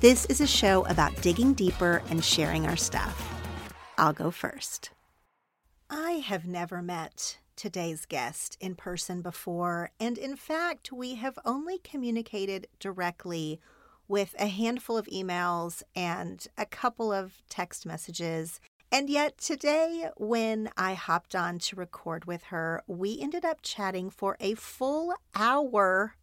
This is a show about digging deeper and sharing our stuff. I'll go first. I have never met today's guest in person before, and in fact, we have only communicated directly with a handful of emails and a couple of text messages. And yet, today, when I hopped on to record with her, we ended up chatting for a full hour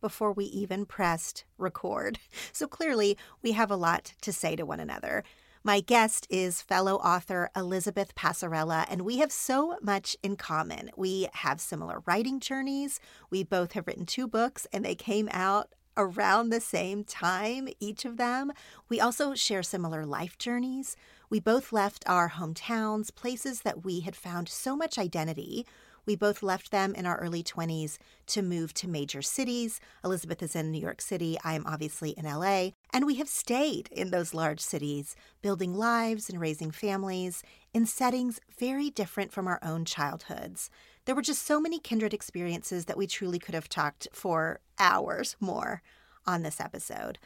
before we even pressed record. So clearly, we have a lot to say to one another. My guest is fellow author Elizabeth Passarella, and we have so much in common. We have similar writing journeys. We both have written two books, and they came out around the same time, each of them. We also share similar life journeys. We both left our hometowns, places that we had found so much identity we both left them in our early 20s to move to major cities. Elizabeth is in New York City. I am obviously in LA. And we have stayed in those large cities, building lives and raising families in settings very different from our own childhoods. There were just so many kindred experiences that we truly could have talked for hours more on this episode.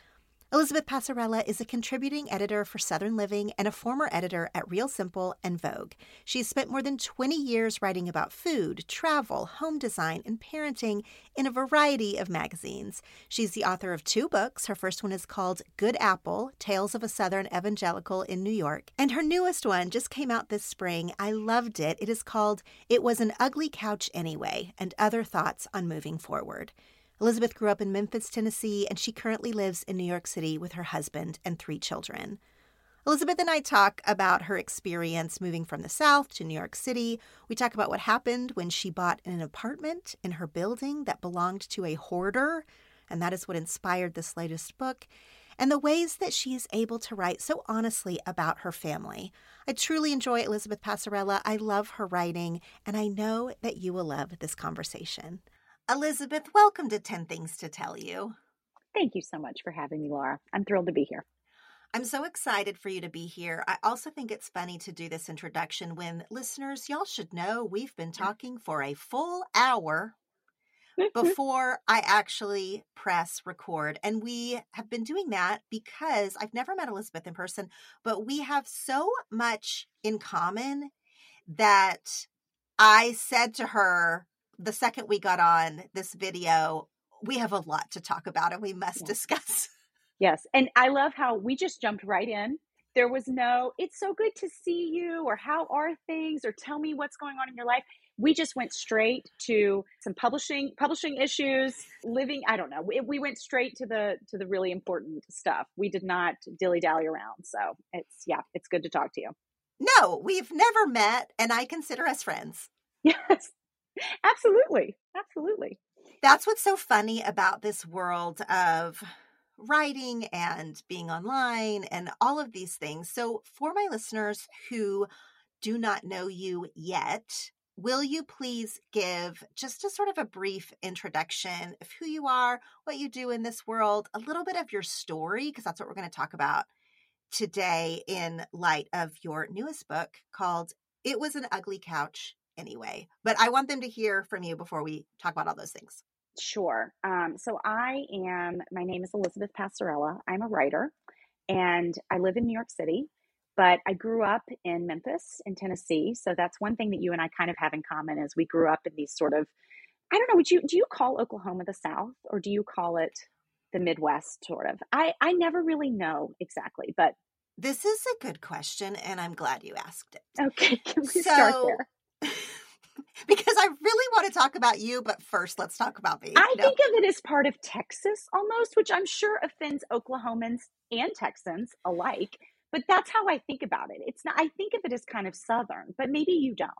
Elizabeth Passarella is a contributing editor for Southern Living and a former editor at Real Simple and Vogue. She's spent more than 20 years writing about food, travel, home design, and parenting in a variety of magazines. She's the author of two books. Her first one is called Good Apple Tales of a Southern Evangelical in New York. And her newest one just came out this spring. I loved it. It is called It Was an Ugly Couch Anyway and Other Thoughts on Moving Forward. Elizabeth grew up in Memphis, Tennessee, and she currently lives in New York City with her husband and three children. Elizabeth and I talk about her experience moving from the South to New York City. We talk about what happened when she bought an apartment in her building that belonged to a hoarder, and that is what inspired this latest book, and the ways that she is able to write so honestly about her family. I truly enjoy Elizabeth Passarella. I love her writing, and I know that you will love this conversation. Elizabeth, welcome to 10 Things to Tell You. Thank you so much for having me, Laura. I'm thrilled to be here. I'm so excited for you to be here. I also think it's funny to do this introduction when listeners, y'all should know we've been mm. talking for a full hour mm-hmm. before I actually press record. And we have been doing that because I've never met Elizabeth in person, but we have so much in common that I said to her, the second we got on this video, we have a lot to talk about and we must discuss. Yes. And I love how we just jumped right in there was no, it's so good to see you, or how are things, or tell me what's going on in your life. We just went straight to some publishing publishing issues, living. I don't know. We, we went straight to the to the really important stuff. We did not dilly dally around. So it's yeah, it's good to talk to you. No, we've never met, and I consider us friends. Yes, absolutely, absolutely. That's what's so funny about this world of writing and being online and all of these things. So, for my listeners who do not know you yet, will you please give just a sort of a brief introduction of who you are, what you do in this world, a little bit of your story, because that's what we're going to talk about today in light of your newest book called It Was an Ugly Couch Anyway. But I want them to hear from you before we talk about all those things. Sure. Um, so I am, my name is Elizabeth Passarella. I'm a writer and I live in New York City, but I grew up in Memphis in Tennessee. So that's one thing that you and I kind of have in common is we grew up in these sort of, I don't know, would you, do you call Oklahoma the South or do you call it the Midwest sort of? I, I never really know exactly, but. This is a good question and I'm glad you asked it. Okay. Can we so, start there? because I really want to talk about you, but first let's talk about me. I no. think of it as part of Texas almost, which I'm sure offends Oklahomans and Texans alike. But that's how I think about it. It's not I think of it as kind of southern, but maybe you don't.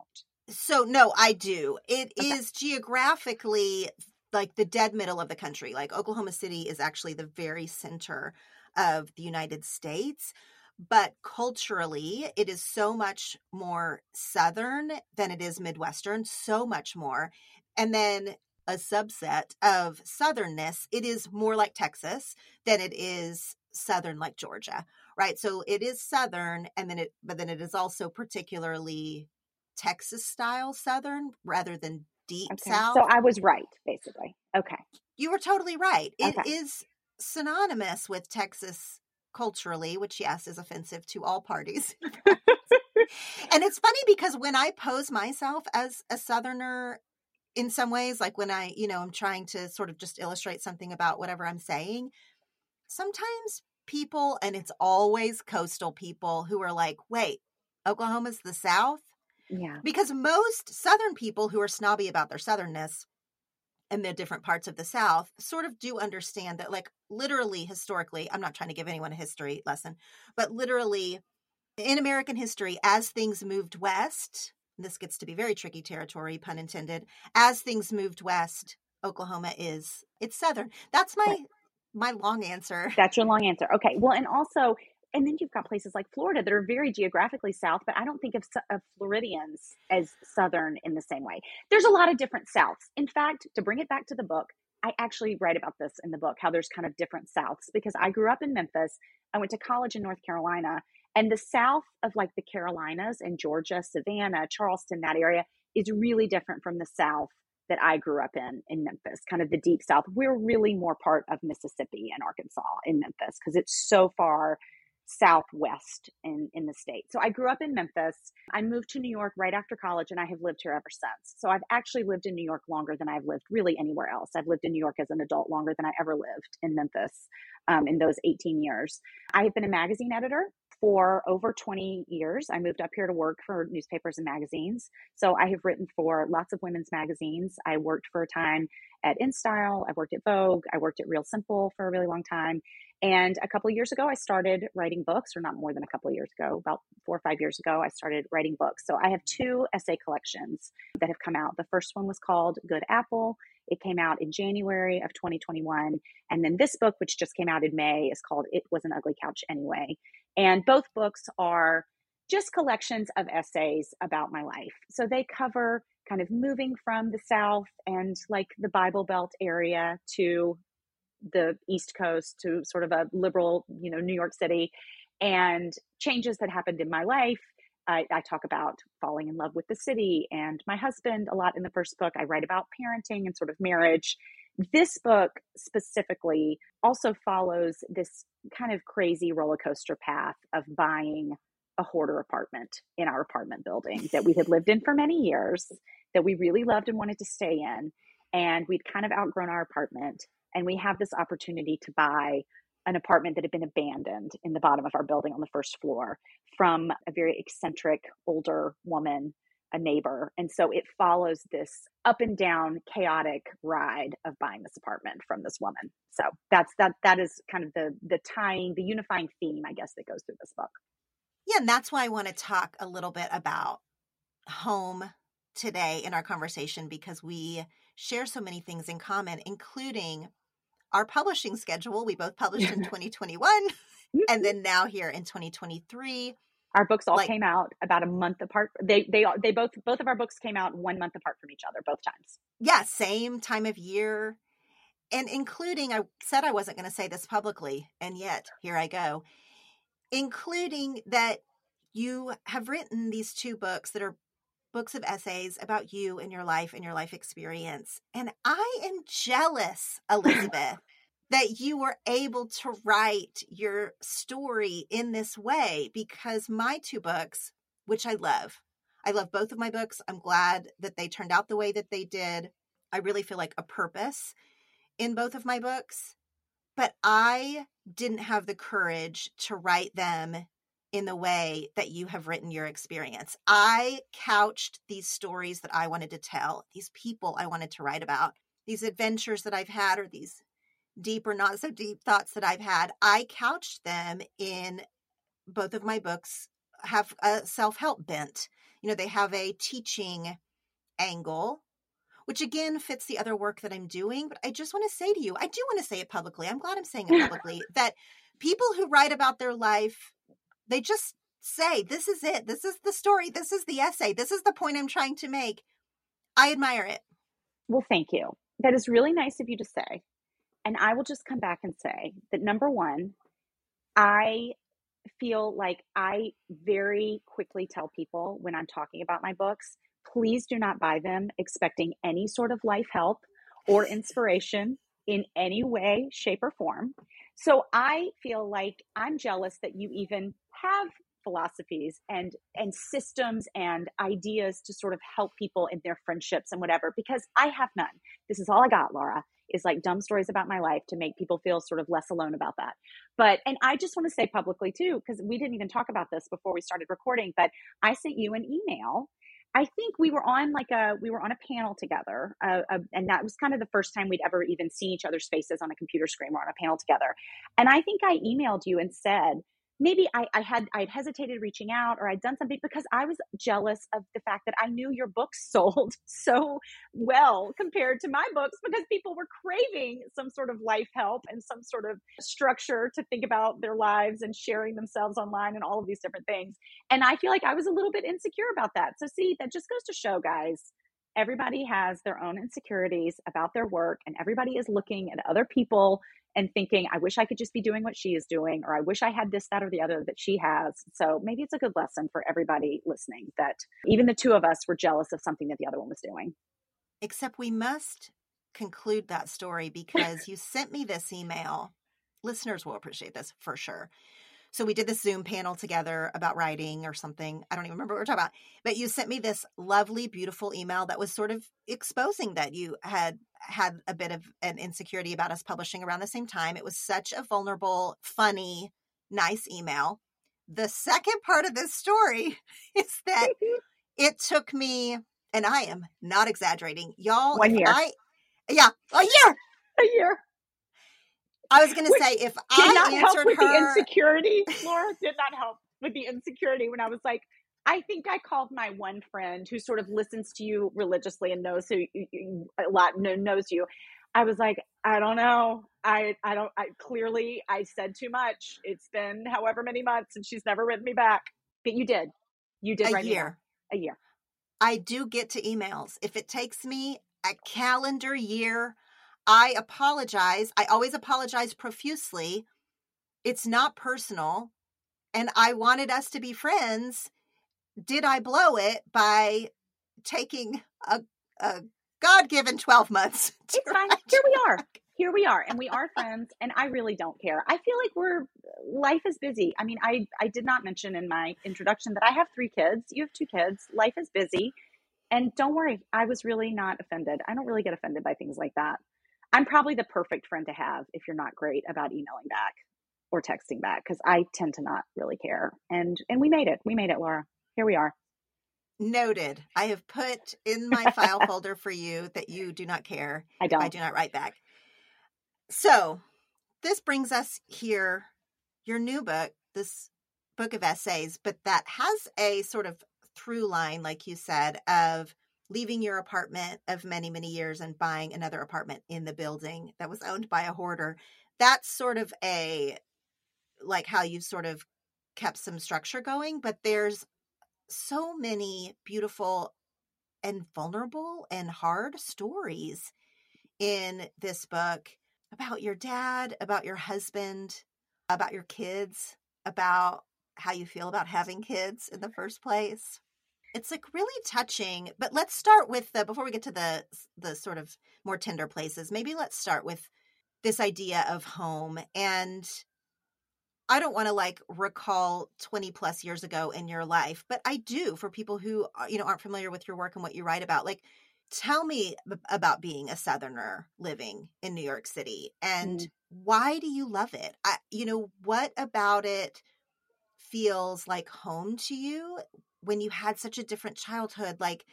So no, I do. It okay. is geographically like the dead middle of the country. Like Oklahoma City is actually the very center of the United States but culturally it is so much more southern than it is midwestern so much more and then a subset of southernness it is more like texas than it is southern like georgia right so it is southern and then it but then it is also particularly texas style southern rather than deep okay. south so i was right basically okay you were totally right It okay. is synonymous with texas culturally, which, yes, is offensive to all parties. and it's funny because when I pose myself as a Southerner, in some ways, like when I, you know, I'm trying to sort of just illustrate something about whatever I'm saying, sometimes people, and it's always coastal people who are like, wait, Oklahoma's the South? Yeah. Because most Southern people who are snobby about their Southernness and the different parts of the South sort of do understand that, like, literally, historically, I'm not trying to give anyone a history lesson, but literally, in American history, as things moved west, this gets to be very tricky territory, pun intended, as things moved west, Oklahoma is it's southern. That's my my long answer. That's your long answer. Okay. Well, and also and then you've got places like Florida that are very geographically south, but I don't think of, of, Floridians as southern in the same way. There's a lot of different souths. In fact, to bring it back to the book, I actually write about this in the book how there's kind of different souths because I grew up in Memphis. I went to college in North Carolina, and the south of like the Carolinas and Georgia, Savannah, Charleston, that area is really different from the south that I grew up in in Memphis, kind of the deep south. We're really more part of Mississippi and Arkansas in Memphis because it's so far southwest in, in the state. So I grew up in Memphis. I moved to New York right after college and I have lived here ever since. So I've actually lived in New York longer than I've lived really anywhere else. I've lived in New York as an adult longer than I ever lived in Memphis um, in those 18 years. I have been a magazine editor for over 20 years. I moved up here to work for newspapers and magazines. So I have written for lots of women's magazines. I worked for a time at InStyle. I've worked at Vogue. I worked at Real Simple for a really long time. And a couple of years ago, I started writing books, or not more than a couple of years ago, about four or five years ago, I started writing books. So I have two essay collections that have come out. The first one was called Good Apple. It came out in January of 2021. And then this book, which just came out in May, is called It Was an Ugly Couch Anyway. And both books are just collections of essays about my life. So they cover kind of moving from the South and like the Bible Belt area to the East Coast to sort of a liberal, you know, New York City, and changes that happened in my life. I, I, talk about falling in love with the city and my husband a lot in the first book. I write about parenting and sort of marriage. This book specifically also follows this kind of crazy roller coaster path of buying a hoarder apartment in our apartment building that we had lived in for many years, that we really loved and wanted to stay in. And we'd kind of outgrown our apartment and we have this opportunity to buy an apartment that had been abandoned in the bottom of our building on the first floor from a very eccentric older woman a neighbor. And so it follows this up and down chaotic ride of buying this apartment from this woman. So that's that that is kind of the the tying the unifying theme i guess that goes through this book. Yeah and that's why i want to talk a little bit about home today in our conversation because we share so many things in common including our publishing schedule. We both published in 2021 and then now here in 2023 our books all like, came out about a month apart. They they they both both of our books came out one month apart from each other both times. Yeah, same time of year. And including I said I wasn't going to say this publicly and yet here I go. Including that you have written these two books that are books of essays about you and your life and your life experience. And I am jealous, Elizabeth, that you were able to write your story in this way because my two books, which I love, I love both of my books. I'm glad that they turned out the way that they did. I really feel like a purpose in both of my books, but I didn't have the courage to write them in the way that you have written your experience. I couched these stories that I wanted to tell, these people I wanted to write about, these adventures that I've had, or these deep or not so deep thoughts that I've had, I couched them in both of my books have a self-help bent. You know, they have a teaching angle, which again fits the other work that I'm doing, but I just want to say to you, I do want to say it publicly. I'm glad I'm saying it publicly that people who write about their life, they just say, this is it. This is the story. This is the essay. This is the point I'm trying to make. I admire it. Well, thank you. That is really nice of you to say. And I will just come back and say that number one, I feel like I very quickly tell people when I'm talking about my books, please do not buy them expecting any sort of life help or inspiration in any way, shape, or form. So I feel like I'm jealous that you even have philosophies and and systems and ideas to sort of help people in their friendships and whatever because I have none. This is all I got, Laura is like dumb stories about my life to make people feel sort of less alone about that. But, and I just want to say publicly too, because we didn't even talk about this before we started recording, but I sent you an email. I think we were on like a we were on a panel together, uh, uh, and that was kind of the first time we'd ever even seen each other's faces on a computer screen. We're on a panel together, and I think I emailed you and said, maybe I, I had I had hesitated reaching out or I'd done something because I was jealous of the fact that I knew your books sold so well compared to my books because people were craving some sort of life help and some sort of structure to think about their lives and sharing themselves online and all of these different things. And I feel like I was a little bit insecure about that. So see, that just goes to show guys everybody has their own insecurities about their work and everybody is looking at other people and thinking, I wish I could just be doing what she is doing, or I wish I had this, that, or the other that she has. So maybe it's a good lesson for everybody listening that even the two of us were jealous of something that the other one was doing. Except we must conclude that story because you sent me this email. Listeners will appreciate this for sure. So we did this Zoom panel together about writing or something. I don't even remember what we are talking about. But you sent me this lovely, beautiful email that was sort of exposing that you had had a bit of an insecurity about us publishing around the same time. It was such a vulnerable, funny, nice email. The second part of this story is that mm-hmm. it took me, and I am not exaggerating, y'all. One year. I, yeah, a year. A year. I was going to say if I not help with her... the insecurity, Laura did not help with the insecurity when I was like, I think I called my one friend who sort of listens to you religiously and knows who you, a lot knows you. I was like, I don't know. I I don't. I clearly I said too much. It's been however many months and she's never written me back. But you did. You did. A year. A year. I do get to emails. If it takes me a calendar year I apologize. I always apologize profusely. It's not personal. And I wanted us to be friends. Did I blow it by taking a, a God given 12 months? It's fine. Here we are. Here we are. And we are friends. And I really don't care. I feel like we're, life is busy. I mean, I, I did not mention in my introduction that I have three kids. You have two kids. Life is busy. And don't worry, I was really not offended. I don't really get offended by things like that. I'm probably the perfect friend to have if you're not great about emailing back. or texting back because I tend to not really care. And and we made it. We made it, Laura. Here we are. Noted. I have put in my file folder for you that you do not care. I don't. I do not write back. So this brings us here, your new book, this book of essays, but that has a sort of through line, like you said, of leaving your apartment of many, many years and buying another apartment in the building that was owned by a hoarder. That's sort of a like how you've sort of kept some structure going, but there's so many beautiful and vulnerable and hard stories in this book about your dad, about your husband, about your kids, about how you feel about having kids in the first place. It's like really touching, but let's start with the before we get to the the sort of more tender places. Maybe let's start with this idea of home and I don't want to like recall 20 plus years ago in your life, but I do for people who uh, you know aren't familiar with your work and what you write about. Like tell me about being a southerner living in New York City and mm. why do you love it? I, you know, what about it feels like home to you when you had such a different childhood? Like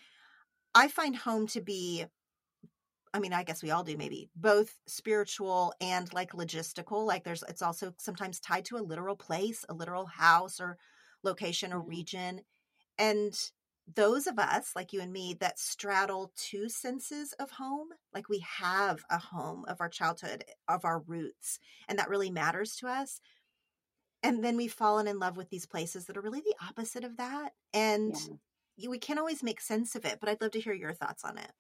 I find home to be I mean, I guess we all do maybe both spiritual and like logistical. Like there's, it's also sometimes tied to a literal place, a literal house or location or mm-hmm. region. And those of us, like you and me, that straddle two senses of home, like we have a home of our childhood, of our roots, and that really matters to us. And then we've fallen in love with these places that are really the opposite of that. And yeah. we can't always make sense of it, but I'd love to hear your thoughts on it.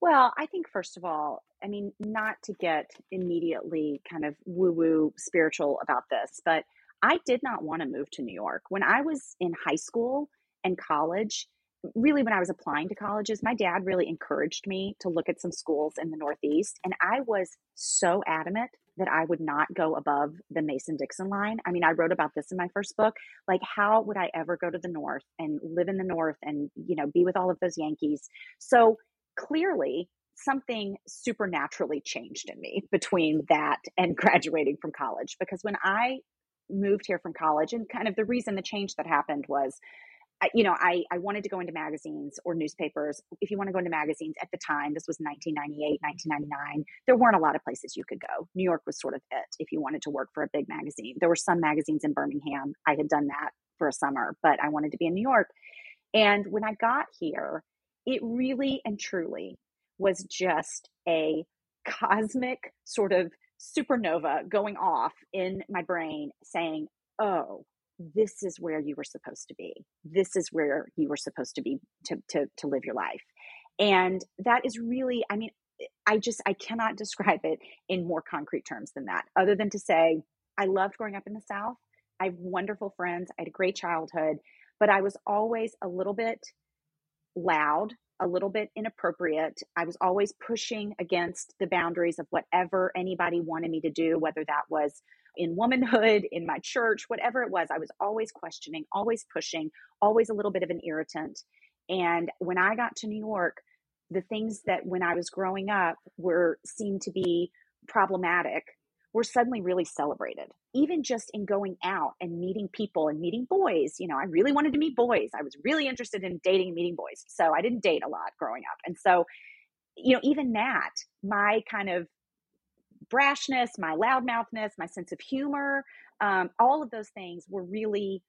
Well, I think first of all, I mean, not to get immediately kind of woo woo spiritual about this, but I did not want to move to New York. When I was in high school and college, really when I was applying to colleges, my dad really encouraged me to look at some schools in the Northeast. And I was so adamant that I would not go above the Mason Dixon line. I mean, I wrote about this in my first book. Like, how would I ever go to the North and live in the North and, you know, be with all of those Yankees? So clearly something supernaturally changed in me between that and graduating from college because when I moved here from college and kind of the reason the change that happened was you know I, I wanted to go into magazines or newspapers. If you want to go into magazines at the time this was 1998 1999 there weren't a lot of places you could go. New york was sort of it if you wanted to work for a big magazine. There were some magazines in birmingham. I had done that for a summer but i wanted to be in new york. And when i got here it really and truly was just a cosmic sort of supernova going off in my brain saying, oh, this is where you were supposed to be. This is where you were supposed to be to, to, to live your life. And that is really, I mean, I just, I cannot describe it in more concrete terms than that, other than to say, I loved growing up in the South. I have wonderful friends. I had a great childhood, but I was always a little bit loud, a little bit inappropriate. I was always pushing against the boundaries of whatever anybody wanted me to do, whether that was in womanhood, in my church, whatever it was. I was always questioning, always pushing, always a little bit of an irritant. And when I got to New York, the things that when I was growing up were seen to be problematic were suddenly really celebrated. Even just in going out and meeting people and meeting boys, you know, I really wanted to meet boys. I was really interested in dating and meeting boys. So I didn't date a lot growing up. And so, you know, even that, my kind of brashness, my loudmouthness, my sense of humor, um, all of those things were really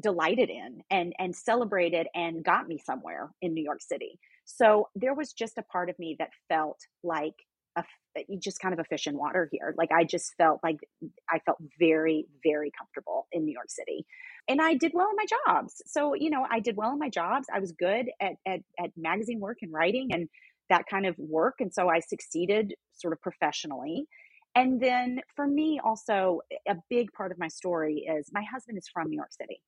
delighted in and and celebrated and got me somewhere in New York City. So there was just a part of me that felt like a, uh, just kind of a fish in water here. Like I just felt like I felt very, very comfortable in New York City. And I did well in my jobs. So, you know, I did well in my jobs. I was good at, at, at magazine work and writing and that kind of work. And so I succeeded sort of professionally. And then for me, also, a big part of my story is my husband is from New York City.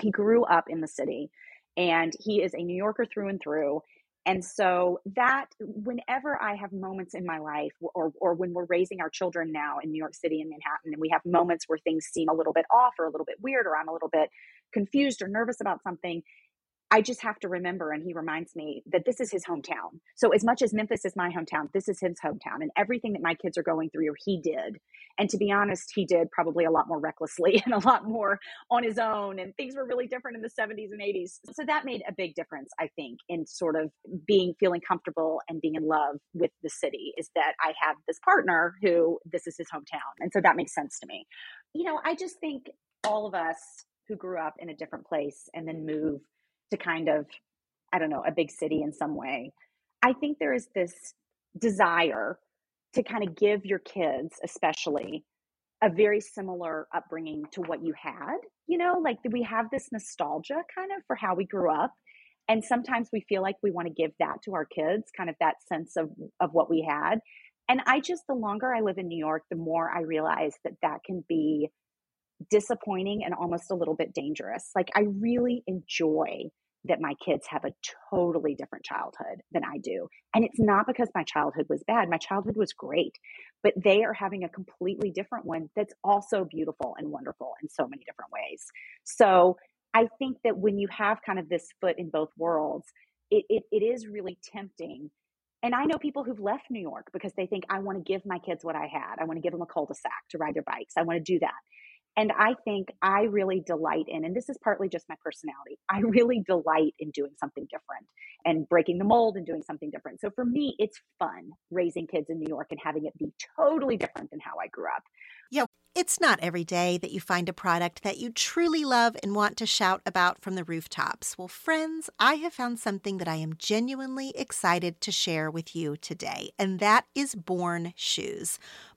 He grew up in the city and he is a New Yorker through and through. And so that whenever I have moments in my life or or when we're raising our children now in New York City and Manhattan and we have moments where things seem a little bit off or a little bit weird or I'm a little bit confused or nervous about something, I just have to remember, and he reminds me that this is his hometown. So, as much as Memphis is my hometown, this is his hometown. And everything that my kids are going through, he did. And to be honest, he did probably a lot more recklessly and a lot more on his own. And things were really different in the 70s and 80s. So, that made a big difference, I think, in sort of being feeling comfortable and being in love with the city is that I have this partner who this is his hometown. And so that makes sense to me. You know, I just think all of us who grew up in a different place and then move to kind of, I don't know, a big city in some way. I think there is this desire to kind of give your kids, especially, a very similar upbringing to what you had. You know, like we have this nostalgia kind of for how we grew up. And sometimes we feel like we want to give that to our kids, kind of that sense of, of what we had. And I just, the longer I live in New York, the more I realize that that can be disappointing and almost a little bit dangerous. Like, I really enjoy that my kids have a totally different childhood than I do. And it's not because my childhood was bad. My childhood was great, but they are having a completely different one that's also beautiful and wonderful in so many different ways. So I think that when you have kind of this foot in both worlds, it, it, it is really tempting. And I know people who've left New York because they think, I want to give my kids what I had. I want to give them a cul de sac to ride their bikes. I want to do that. And I think I really delight in, and this is partly just my personality, I really delight in doing something different and breaking the mold and doing something different. So for me, it's fun raising kids in New York and having it be totally different than how I grew up. Yeah, it's not every day that you find a product that you truly love and want to shout about from the rooftops. Well, friends, I have found something that I am genuinely excited to share with you today, and that is Born Shoes.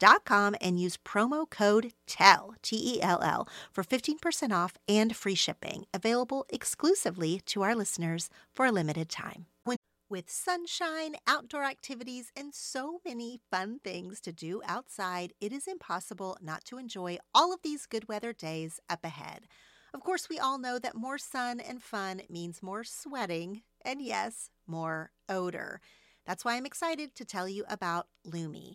dot com and use promo code TELL, T E L L, for 15% off and free shipping, available exclusively to our listeners for a limited time. With sunshine, outdoor activities, and so many fun things to do outside, it is impossible not to enjoy all of these good weather days up ahead. Of course, we all know that more sun and fun means more sweating, and yes, more odor. That's why I'm excited to tell you about Lume.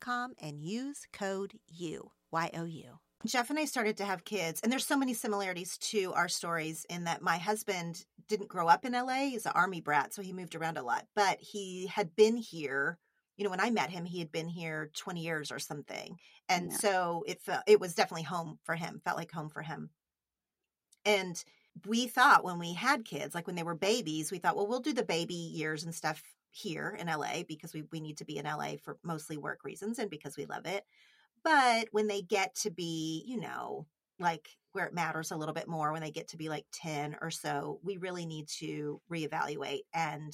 com and use code U, Y O U. Jeff and I started to have kids, and there's so many similarities to our stories in that my husband didn't grow up in LA. He's an army brat, so he moved around a lot, but he had been here. You know, when I met him, he had been here 20 years or something. And yeah. so it felt, it was definitely home for him, felt like home for him. And we thought when we had kids, like when they were babies, we thought, well, we'll do the baby years and stuff here in LA because we, we need to be in LA for mostly work reasons and because we love it. But when they get to be, you know, like where it matters a little bit more when they get to be like 10 or so, we really need to reevaluate. And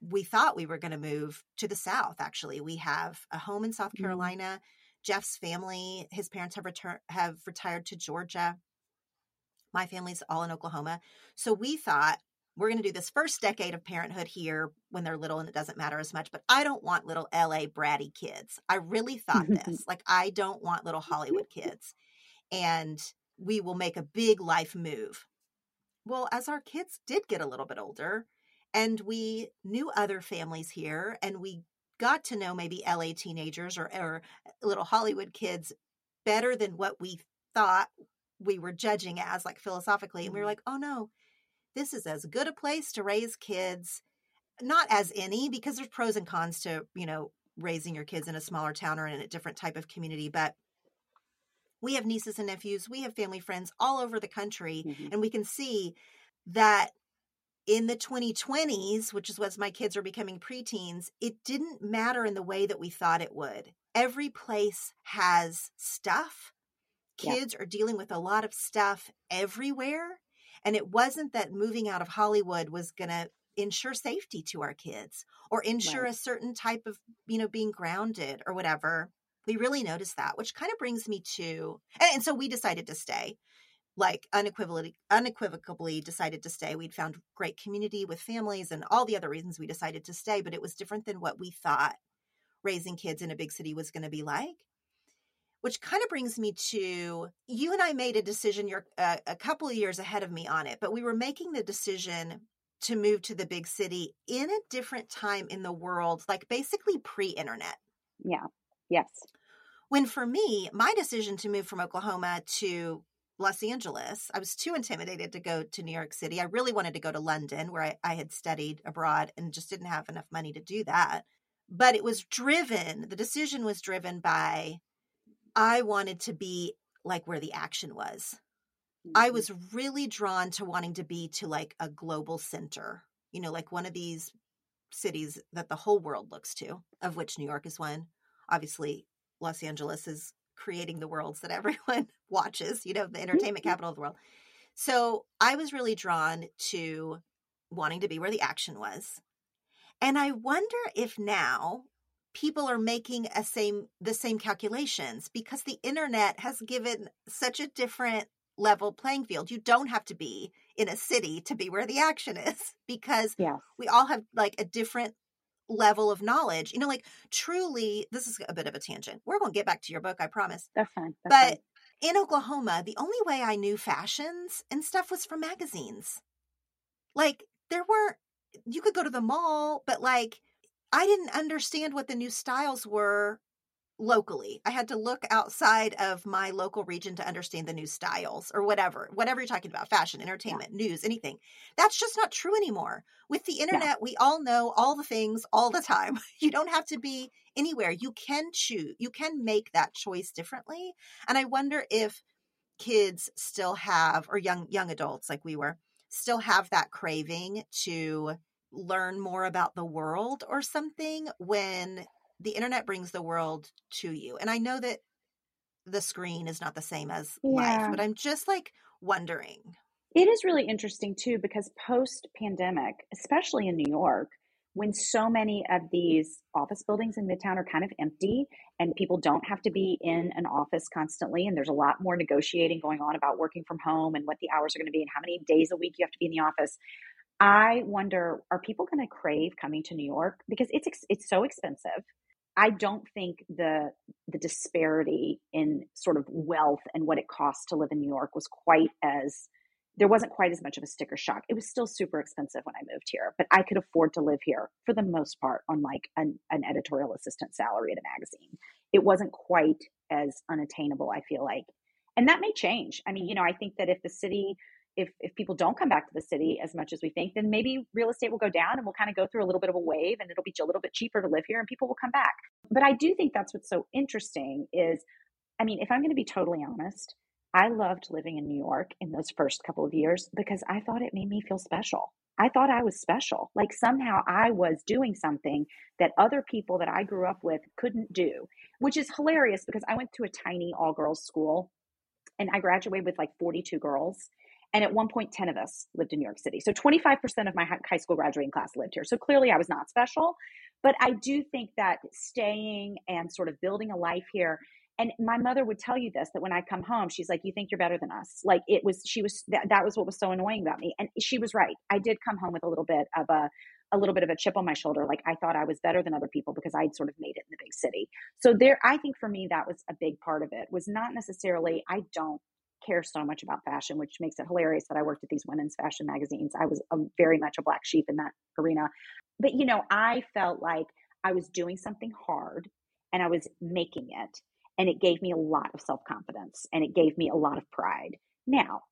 we thought we were going to move to the South, actually. We have a home in South mm-hmm. Carolina. Jeff's family, his parents have returned have retired to Georgia. My family's all in Oklahoma. So we thought we're going to do this first decade of parenthood here when they're little and it doesn't matter as much. But I don't want little LA bratty kids. I really thought this. like, I don't want little Hollywood kids. And we will make a big life move. Well, as our kids did get a little bit older and we knew other families here and we got to know maybe LA teenagers or, or little Hollywood kids better than what we thought we were judging as, like philosophically. And we were mm-hmm. like, oh no, this is as good a place to raise kids, not as any, because there's pros and cons to, you know, raising your kids in a smaller town or in a different type of community. But we have nieces and nephews, we have family friends all over the country, mm-hmm. and we can see that in the 2020s, which is when my kids are becoming preteens, it didn't matter in the way that we thought it would. Every place has stuff. Kids yeah. are dealing with a lot of stuff everywhere. And it wasn't that moving out of Hollywood was going to ensure safety to our kids or ensure right. a certain type of, you know, being grounded or whatever. We really noticed that, which kind of brings me to, and, and so we decided to stay like unequivocally unequivocally decided to stay. We'd found great community with families and all the other reasons we decided to stay, but it was different than what we thought raising kids in a big city was going to be like. Which kind of brings me to you and I made a decision you're uh, a couple of years ahead of me on it, but we were making the decision to move to the big city in a different time in the world, like basically pre-internet. Yeah. Yes. When for me, my decision to move from Oklahoma to Los Angeles. I was too intimidated to go to New York City. I really wanted to go to London, where I, I, had studied abroad and just didn't have enough money to do that. But it was driven, the decision was driven by I wanted to be like where the action was. Mm-hmm. I was really drawn to wanting to be to like a global center, you know, like one of these cities that the whole world looks to, of which New York is one. Obviously, Los Angeles is creating the worlds that everyone watches, you know, the entertainment mm-hmm. capital of the world. So I was really drawn to wanting to be where the action was. And I wonder if now people are making a same the same calculations because the internet has given such a different level playing field. You don't have to be in a city to be where the action is because yes. we all have like a different level of knowledge. You know, like truly, this is a bit of a tangent. We're going to get back to your book, I promise. That's fine. That's but fine. in Oklahoma, the only way I knew fashions and stuff was from magazines. Like there weren't, you could go to the mall, but like I didn't understand what the new styles were locally. I had to look outside of my local region to understand the new styles or whatever, whatever you're talking about fashion, entertainment, yeah. news, anything. That's just not true anymore. With the internet, yeah. we all know all the things all the time. You don't have to be anywhere. You can choose, you can make that choice differently. And I wonder if kids still have, or young, young adults like we were, still have that craving to learn more about the world or something when the internet brings the world to you. And I know that the screen is not the same as yeah. life, but I'm just like wondering. It is really interesting too, because post pandemic, especially in New York, when so many of these office buildings in Midtown are kind of empty and people don't have to be in an office constantly, and there's a lot more negotiating going on about working from home and what the hours are going to be and how many days a week you have to be in the office. I wonder, are people going to crave coming to New York because it's it's so expensive? I don't think the the disparity in sort of wealth and what it costs to live in New York was quite as there wasn't quite as much of a sticker shock. It was still super expensive when I moved here, but I could afford to live here for the most part on like an, an editorial assistant salary at a magazine. It wasn't quite as unattainable, I feel like. And that may change. I mean, you know, I think that if the city if if people don't come back to the city as much as we think, then maybe real estate will go down and we'll kind of go through a little bit of a wave and it'll be a little bit cheaper to live here and people will come back. But I do think that's what's so interesting is I mean, if I'm going to be totally honest, I loved living in New York in those first couple of years because I thought it made me feel special. I thought I was special. Like somehow I was doing something that other people that I grew up with couldn't do, which is hilarious because I went to a tiny all girls school and I graduated with like 42 girls. And at one point, 10 of us lived in New York City. So 25% of my high school graduating class lived here. So clearly I was not special. But I do think that staying and sort of building a life here and my mother would tell you this that when i come home she's like you think you're better than us like it was she was that, that was what was so annoying about me and she was right i did come home with a little bit of a a little bit of a chip on my shoulder like i thought i was better than other people because i'd sort of made it in the big city so there i think for me that was a big part of it was not necessarily i don't care so much about fashion which makes it hilarious that i worked at these women's fashion magazines i was a, very much a black sheep in that arena but you know i felt like i was doing something hard and i was making it and it gave me a lot of self confidence and it gave me a lot of pride. Now,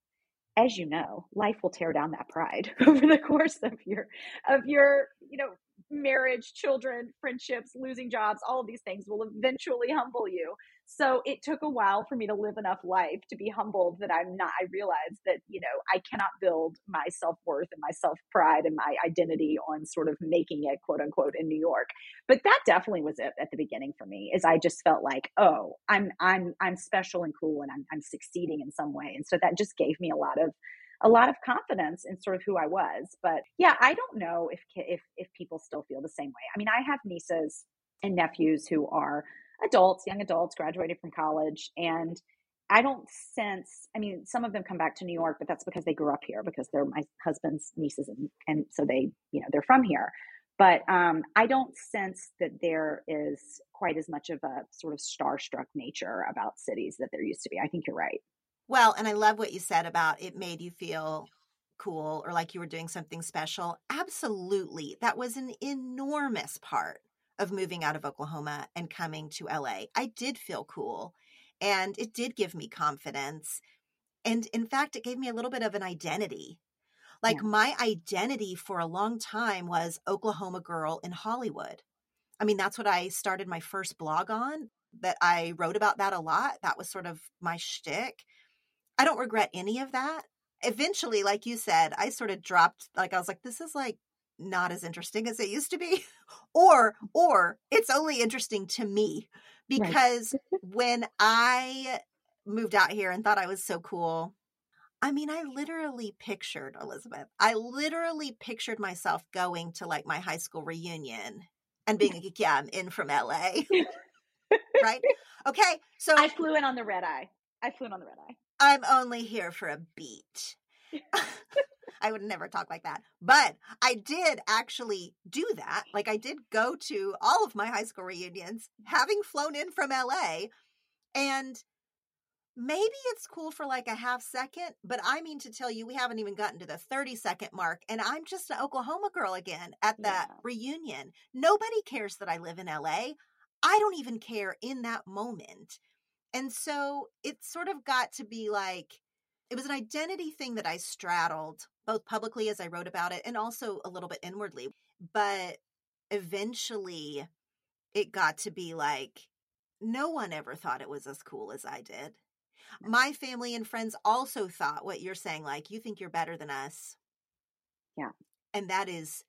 as you know, life will tear down that pride over the course of your of your, you know, marriage, children, friendships, losing jobs, all of these things will eventually humble you. So it took a while for me to live enough life to be humbled that I'm not, I realized that, you know, I cannot build my self worth and my self pride and my identity on sort of making it quote unquote in New York. But that definitely was it at the beginning for me is I just felt like, oh, I'm, I'm, I'm special and cool and I'm, I'm succeeding in some way. And so that just gave me a lot of, a lot of confidence in sort of who I was. But yeah, I don't know if if if people still feel the same way. I mean, I have nieces and nephews who are adults, young adults, graduated from college, and I don't sense. I mean, some of them come back to New York, but that's because they grew up here because they're my husband's nieces, and, and so they, you know, they're from here. But um, I don't sense that there is quite as much of a sort of starstruck nature about cities that there used to be. I think you're right. Well, and I love what you said about it made you feel cool or like you were doing something special. Absolutely. That was an enormous part of moving out of Oklahoma and coming to LA. I did feel cool and it did give me confidence. And in fact, it gave me a little bit of an identity. Like yeah. my identity for a long time was Oklahoma girl in Hollywood. I mean, that's what I started my first blog on, that I wrote about that a lot. That was sort of my shtick. I don't regret any of that. Eventually, like you said, I sort of dropped, like, I was like, this is like not as interesting as it used to be. or, or it's only interesting to me because right. when I moved out here and thought I was so cool, I mean, I literally pictured Elizabeth. I literally pictured myself going to like my high school reunion and being like, yeah, I'm in from LA. right? Okay. So I flew in on the red eye. I flew in on the red eye. I'm only here for a beat. I would never talk like that. But I did actually do that. Like I did go to all of my high school reunions having flown in from LA. And maybe it's cool for like a half second, but I mean to tell you, we haven't even gotten to the 30 second mark. And I'm just an Oklahoma girl again at that yeah. reunion. Nobody cares that I live in LA. I don't even care in that moment. And so it sort of got to be like, it was an identity thing that I straddled both publicly as I wrote about it and also a little bit inwardly. But eventually it got to be like, no one ever thought it was as cool as I did. My family and friends also thought what you're saying, like, you think you're better than us. Yeah. And that is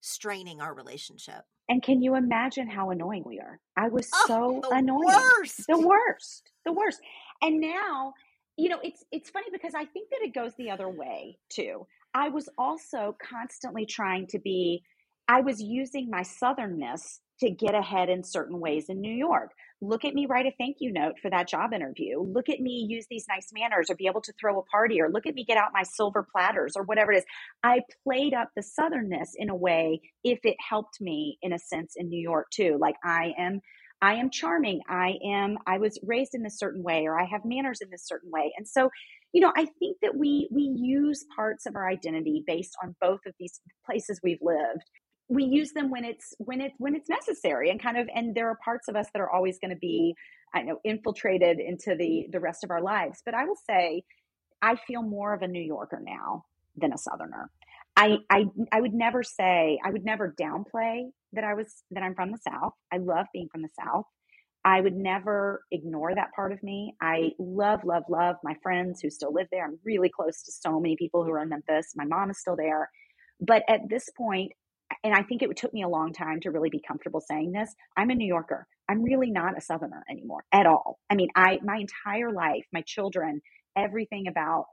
straining our relationship. And can you imagine how annoying we are? I was oh, so the annoying. Worst. The worst. The worst. And now, you know, it's it's funny because I think that it goes the other way too. I was also constantly trying to be I was using my southernness to get ahead in certain ways in New York. Look at me write a thank you note for that job interview. Look at me use these nice manners or be able to throw a party or look at me get out my silver platters or whatever it is. I played up the southernness in a way if it helped me in a sense in New York too. Like I am I am charming. I am I was raised in this certain way or I have manners in this certain way. And so you know, I think that we we use parts of our identity based on both of these places we've lived we use them when it's when it's when it's necessary and kind of and there are parts of us that are always going to be i know infiltrated into the mm-hmm. the rest of our lives. But i will say i feel more of a new yorker now than a southerner. I i i would never say i would never downplay that i was that i'm from the south. I love being from the south. I would never ignore that part of me. I mm-hmm. love love love my friends who still live there. I'm really close to so many people who are in memphis. My mom is still there. But at this point and I think it took me a long time to really be comfortable saying this. I'm a New Yorker. I'm really not a Southerner anymore at all. I mean, I my entire life, my children everything about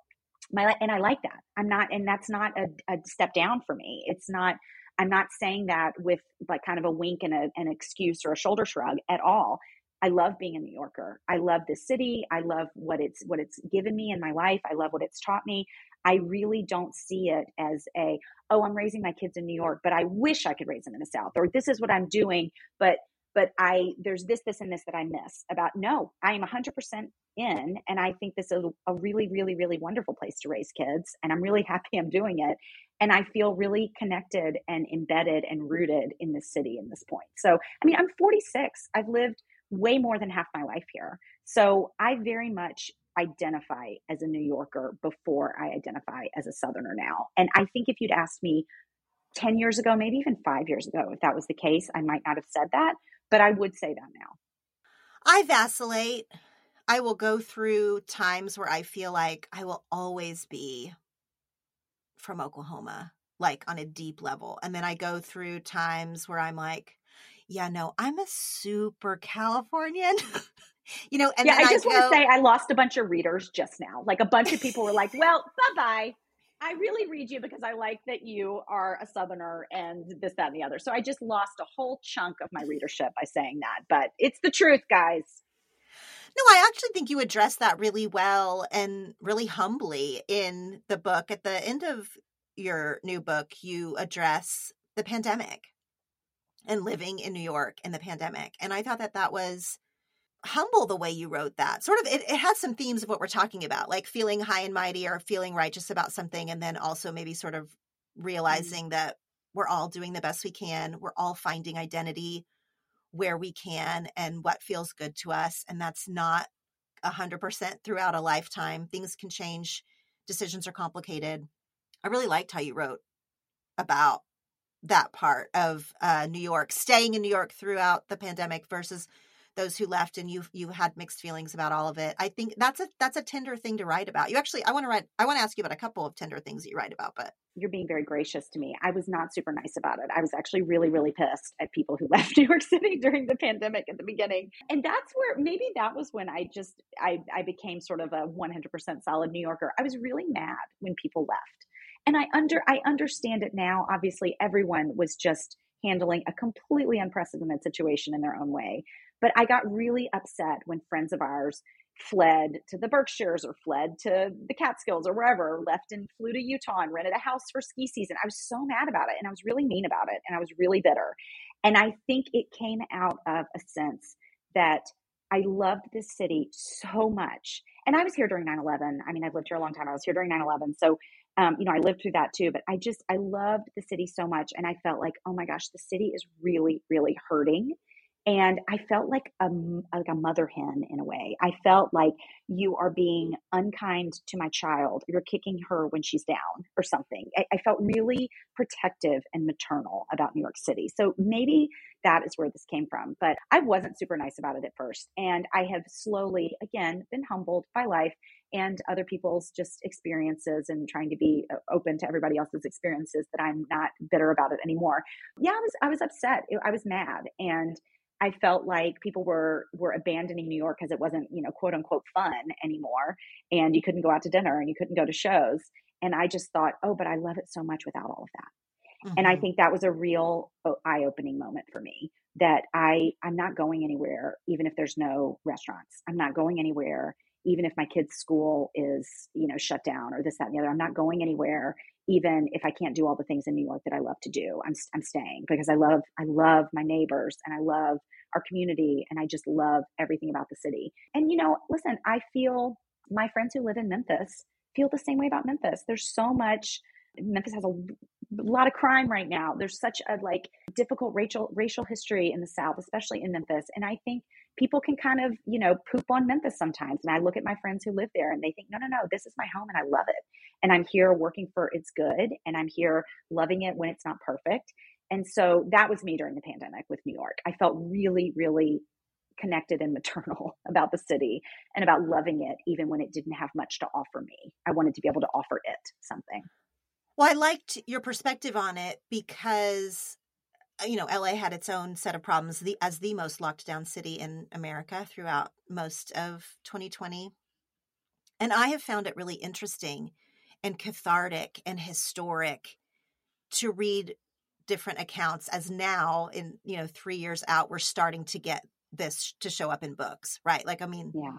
my life. And I like that. I'm not, and that's not a, a step down for me. It's not, I'm not saying that with like kind of a wink and a, an excuse or a shoulder shrug at all. I love being a New Yorker. I love this city. I love what it's what it's given me in my life. I love what it's taught me. I really don't see it as a oh, I'm raising my kids in New York, but I wish I could raise them in the South, or this is what I'm doing, but but I there's this, this, and this that I miss about no, I am 100% in, and I think this is a really, really, really wonderful place to raise kids, and I'm really happy I'm doing it, and I feel really connected and embedded and rooted in this city in this point. So, I mean, I'm 46. I've lived way more than half my life here, so I very much identify as a New Yorker before I identify as a Southerner now, and I think if you'd asked me 10 years ago, maybe even five years ago, if that was the case, I might not have said that but I would say that now. I vacillate. I will go through times where I feel like I will always be from Oklahoma, like on a deep level. And then I go through times where I'm like, yeah, no, I'm a super Californian. you know, and yeah, I just I go, want to say I lost a bunch of readers just now. Like a bunch of people were like, well, bye bye. I really read you because I like that you are a Southerner and this, that, and the other. So I just lost a whole chunk of my readership by saying that. But it's the truth, guys. No, I actually think you address that really well and really humbly in the book. At the end of your new book, you address the pandemic and living in New York in the pandemic. And I thought that that was humble the way you wrote that. Sort of, it, it has some themes of what we're talking about, like feeling high and mighty or feeling righteous about something, and then also maybe sort of mm-hmm. realizing mm-hmm. that we're all doing the best we can. We're all finding identity where we can and what feels good to us. And that's not a 100% throughout a lifetime. Things can change, decisions are complicated. I really liked how you wrote about that part of uh, New York, staying in New York throughout the pandemic versus those who left and you you had mixed feelings about all of it. I think that's a that's a tender thing to write about. You actually I want to write I want to ask you about a couple of tender things that you write about, but you're being very gracious to me. I was not super nice about it. I was actually really, really pissed at people who left New York City during the pandemic at the beginning. And that's where maybe that was when I just I, I became sort of a 100% solid New Yorker. I was really mad when people left. And I under I understand it now. Obviously, everyone was just handling a completely unprecedented situation in their own way. But I got really upset when friends of ours fled to the Berkshires or fled to the Catskills or wherever, left and flew to Utah and rented a house for ski season. I was so mad about it and I was really mean about it and I was really bitter. And I think it came out of a sense that I loved this city so much. And I was here during 9 11. I mean, I've lived here a long time. I was here during 9 11. So, um, you know, I lived through that too. But I just, I loved the city so much. And I felt like, oh my gosh, the city is really, really hurting and i felt like a like a mother hen in a way i felt like you are being unkind to my child you're kicking her when she's down or something I, I, felt really protective and maternal about new york city so maybe that is where this came from but i wasn't super nice about it at first and i have slowly again been humbled by life and other people's just experiences and trying to be uh, open to everybody else's experiences that i'm not bitter about it anymore yeah i was i was upset i was mad and I felt like people were were abandoning New York because it wasn't, you know, quote unquote fun anymore, and you couldn't go out to dinner and you couldn't go to shows. And I just thought, oh, but I love it so much without all of that. Mm-hmm. And I mm-hmm. think that was a real eye opening moment for me that I I'm not going anywhere even if there's no restaurants. I'm not going anywhere even if my kid's school is you know shut down or this that and the other. I'm not going anywhere even if I can't do all the things in New York that I love to do, I'm I'm staying because I love I love my neighbors and I love our community and I just love everything about the city. And you know, listen, I feel my friends who live in Memphis feel the same way about Memphis. There's so much Memphis has a lot of crime right now. There's such a like difficult racial racial history in the South, especially in Memphis. And I think people can kind of, you know, poop on Memphis sometimes. And I look at my friends who live there and they think, no, no, no, this is my home and I love it. And I'm here working for its good and I'm here loving it when it's not perfect. And so that was me during the pandemic with New York. I felt really, really connected and maternal about the city and about loving it, even when it didn't have much to offer me. I wanted to be able to offer it something. Well, I liked your perspective on it because Uh, you know, LA had its own set of problems the, as the most locked down city in America throughout most of 2020. And I have found it really interesting and cathartic and historic to read different accounts as now in you know 3 years out we're starting to get this to show up in books right like i mean yeah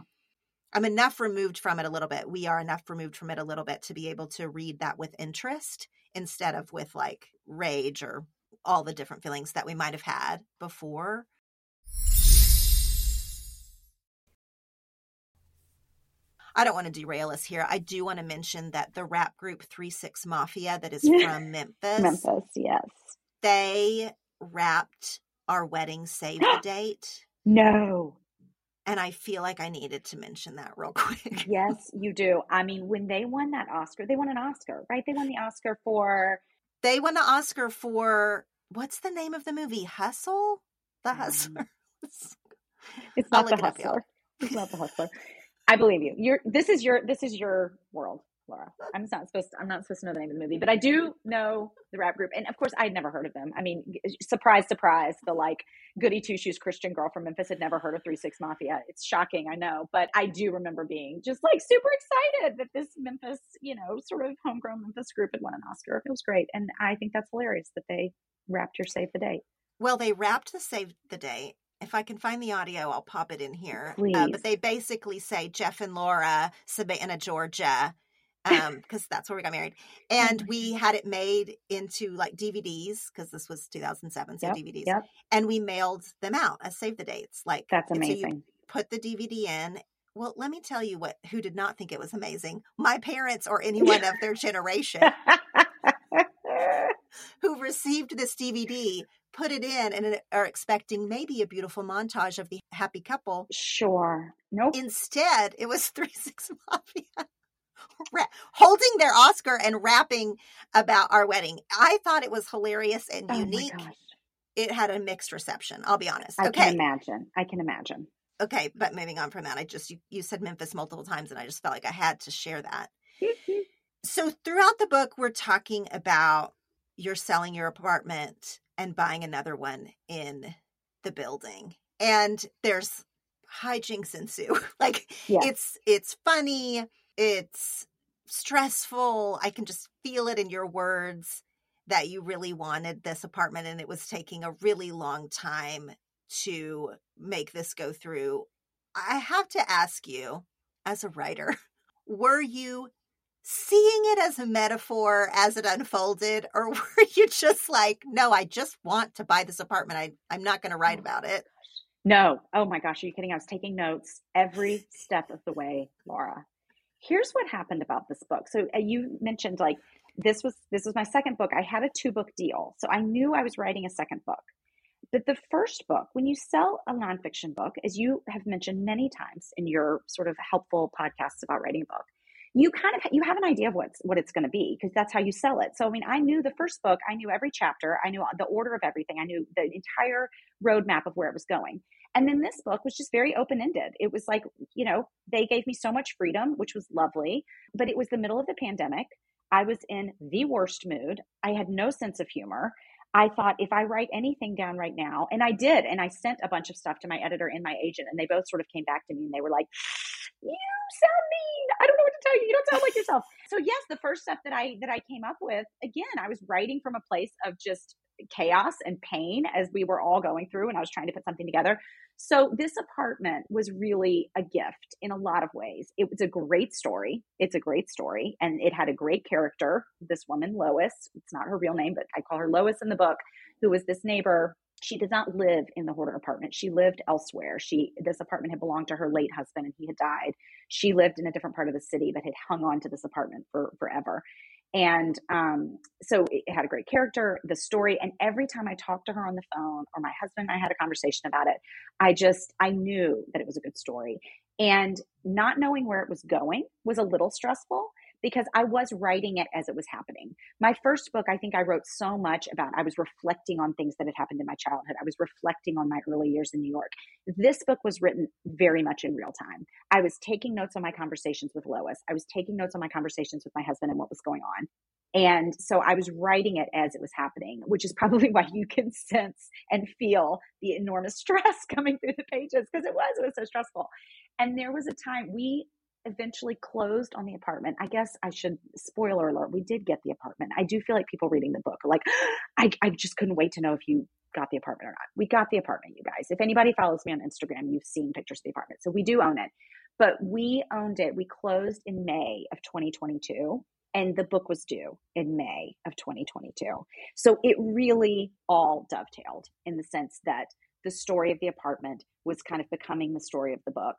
i'm enough removed from it a little bit we are enough removed from it a little bit to be able to read that with interest instead of with like rage or all the different feelings that we might have had before I don't want to derail us here. I do want to mention that the rap group Three Six Mafia that is from Memphis. Memphis, yes. They rapped our wedding save the date. No. And I feel like I needed to mention that real quick. yes, you do. I mean, when they won that Oscar, they won an Oscar, right? They won the Oscar for. They won the Oscar for what's the name of the movie? Hustle? The Um, Hustler. It's not the it up, hustler. It's not the hustler. I believe you. You're this is your this is your world, Laura. I'm not supposed to, I'm not supposed to know the name of the movie, but I do know the rap group, and of course, I'd never heard of them. I mean, surprise, surprise, the like goody two shoes Christian girl from Memphis had never heard of Three Six Mafia. It's shocking, I know, but I do remember being just like super excited that this Memphis, you know, sort of homegrown Memphis group had won an Oscar. It was great, and I think that's hilarious that they rapped your save the date. Well, they rapped the save the date. If I can find the audio, I'll pop it in here. Uh, but they basically say Jeff and Laura, Savannah, Georgia, um, because that's where we got married. And we had it made into like DVDs because this was 2007, so Yep, DVDs. Yep, And we mailed them out as save the dates. Like that's and so you amazing. put the DVD in. Well, let me tell you what who did not think it was amazing. My parents or anyone of their generation who received this DVD put it in and are expecting maybe a beautiful montage of the happy couple. sure. Nope. Instead, it was Three Six Mafia holding their Oscar and rapping about our wedding. I thought it was hilarious and oh unique. It had a mixed reception. I'll be honest. I okay, can imagine. I can imagine. okay, but moving on from that, I just you, you said Memphis multiple times, and I just felt like I had to share that. So throughout the book, we're talking about you're selling your apartment and buying another one in the building, and there's hijinks ensue. like it's it's funny, it's stressful. I can just feel it in your words that you really wanted this apartment, and it was taking a really long time to make this go through. I have to ask you, as a writer, were you seeing it as a metaphor as it unfolded or were you just like no i just want to buy this apartment I, i'm not going to write oh about it No. Oh my gosh, are you kidding? I was taking notes every step of the way, Laura. Here's what happened about this book. So uh, you mentioned like this was this was my second book. I had a two book deal, so I knew I was writing a second book. But the first book, when you sell a nonfiction book, as you have mentioned many times in your sort of helpful podcasts about writing a book, you kind of you have an idea of what's what it's going to be because that's how you sell it. So I mean, I knew the first book, I knew every chapter, I knew the order of everything, I knew the entire roadmap of where it was going. And then this book was just very open ended. It was like, you know, they gave me so much freedom, which was lovely, but it was the middle of the pandemic. I was in the worst mood. I had no sense of humor. I thought if I write anything down right now, and I did, and I sent a bunch of stuff to my editor and my agent, and they both sort of came back to me and they were like, "You sound mean. I don't know what to tell you. You don't sound like yourself." So yes, the first stuff that I that I came up with, again, I was writing from a place of just chaos and pain as we were all going through, and I was trying to put something together. So this apartment was really a gift in a lot of ways. It was a great story. It's a great story, and it had a great character. This woman, Lois. It's not her real name, but I call her Lois in the book, who was this neighbor. She did not live in the hoarder apartment. She lived elsewhere. She this apartment had belonged to her late husband, and he had died. She lived in a different part of the city, but had hung on to this apartment for forever. And um, so it had a great character, the story. And every time I talked to her on the phone or my husband and I had a conversation about it, I just, I knew that it was a good story. And not knowing where it was going was a little stressful because I was writing it as it was happening. My first book, I think I wrote so much about, I was reflecting on things that had happened in my childhood. I was reflecting on my early years in New York. This book was written very much in real time. I was taking notes on my conversations with Lois. I was taking notes on my conversations with my husband and what was going on. And so I was writing it as it was happening, which is probably why you can sense and feel the enormous stress coming through the pages because it was, it was so stressful. And there was a time we eventually closed on the apartment. I guess I should spoiler alert, we did get the apartment. I do feel like people reading the book are like, I, I just couldn't wait to know if you got the apartment or not. We got the apartment, you guys. If anybody follows me on Instagram, you've seen pictures of the apartment. So we do own it. But we owned it. We closed in May of 2022 and the book was due in May of 2022. So it really all dovetailed in the sense that the story of the apartment was kind of becoming the story of the book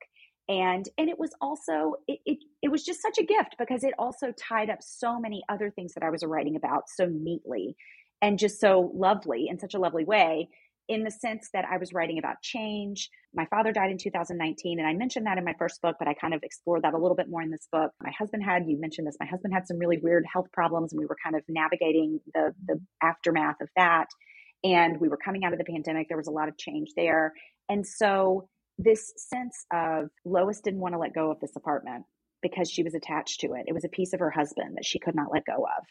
and and it was also it, it, it was just such a gift because it also tied up so many other things that i was writing about so neatly and just so lovely in such a lovely way in the sense that I was writing about change. My father died in 2019, and I mentioned that in my first book, but I kind of explored that a little bit more in this book. My husband had, you mentioned this, my husband had some really weird health problems, and we were kind of navigating the, the aftermath of that. And we were coming out of the pandemic. There was a lot of change there. And so, this sense of Lois didn't want to let go of this apartment because she was attached to it. It was a piece of her husband that she could not let go of.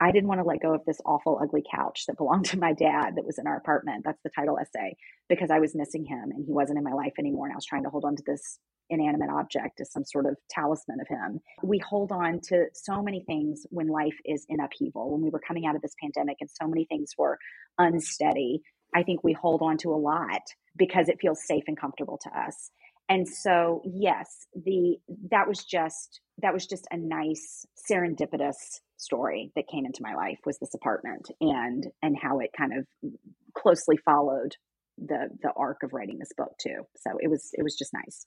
I didn't want to let go of this awful, ugly couch that belonged to my dad that was in our apartment. That's the title essay because I was missing him and he wasn't in my life anymore. And I was trying to hold on to this inanimate object as some sort of talisman of him. We hold on to so many things when life is in upheaval. When we were coming out of this pandemic and so many things were unsteady, I think we hold on to a lot because it feels safe and comfortable to us. And so yes the that was just that was just a nice serendipitous story that came into my life was this apartment and and how it kind of closely followed the the arc of writing this book too. So it was it was just nice.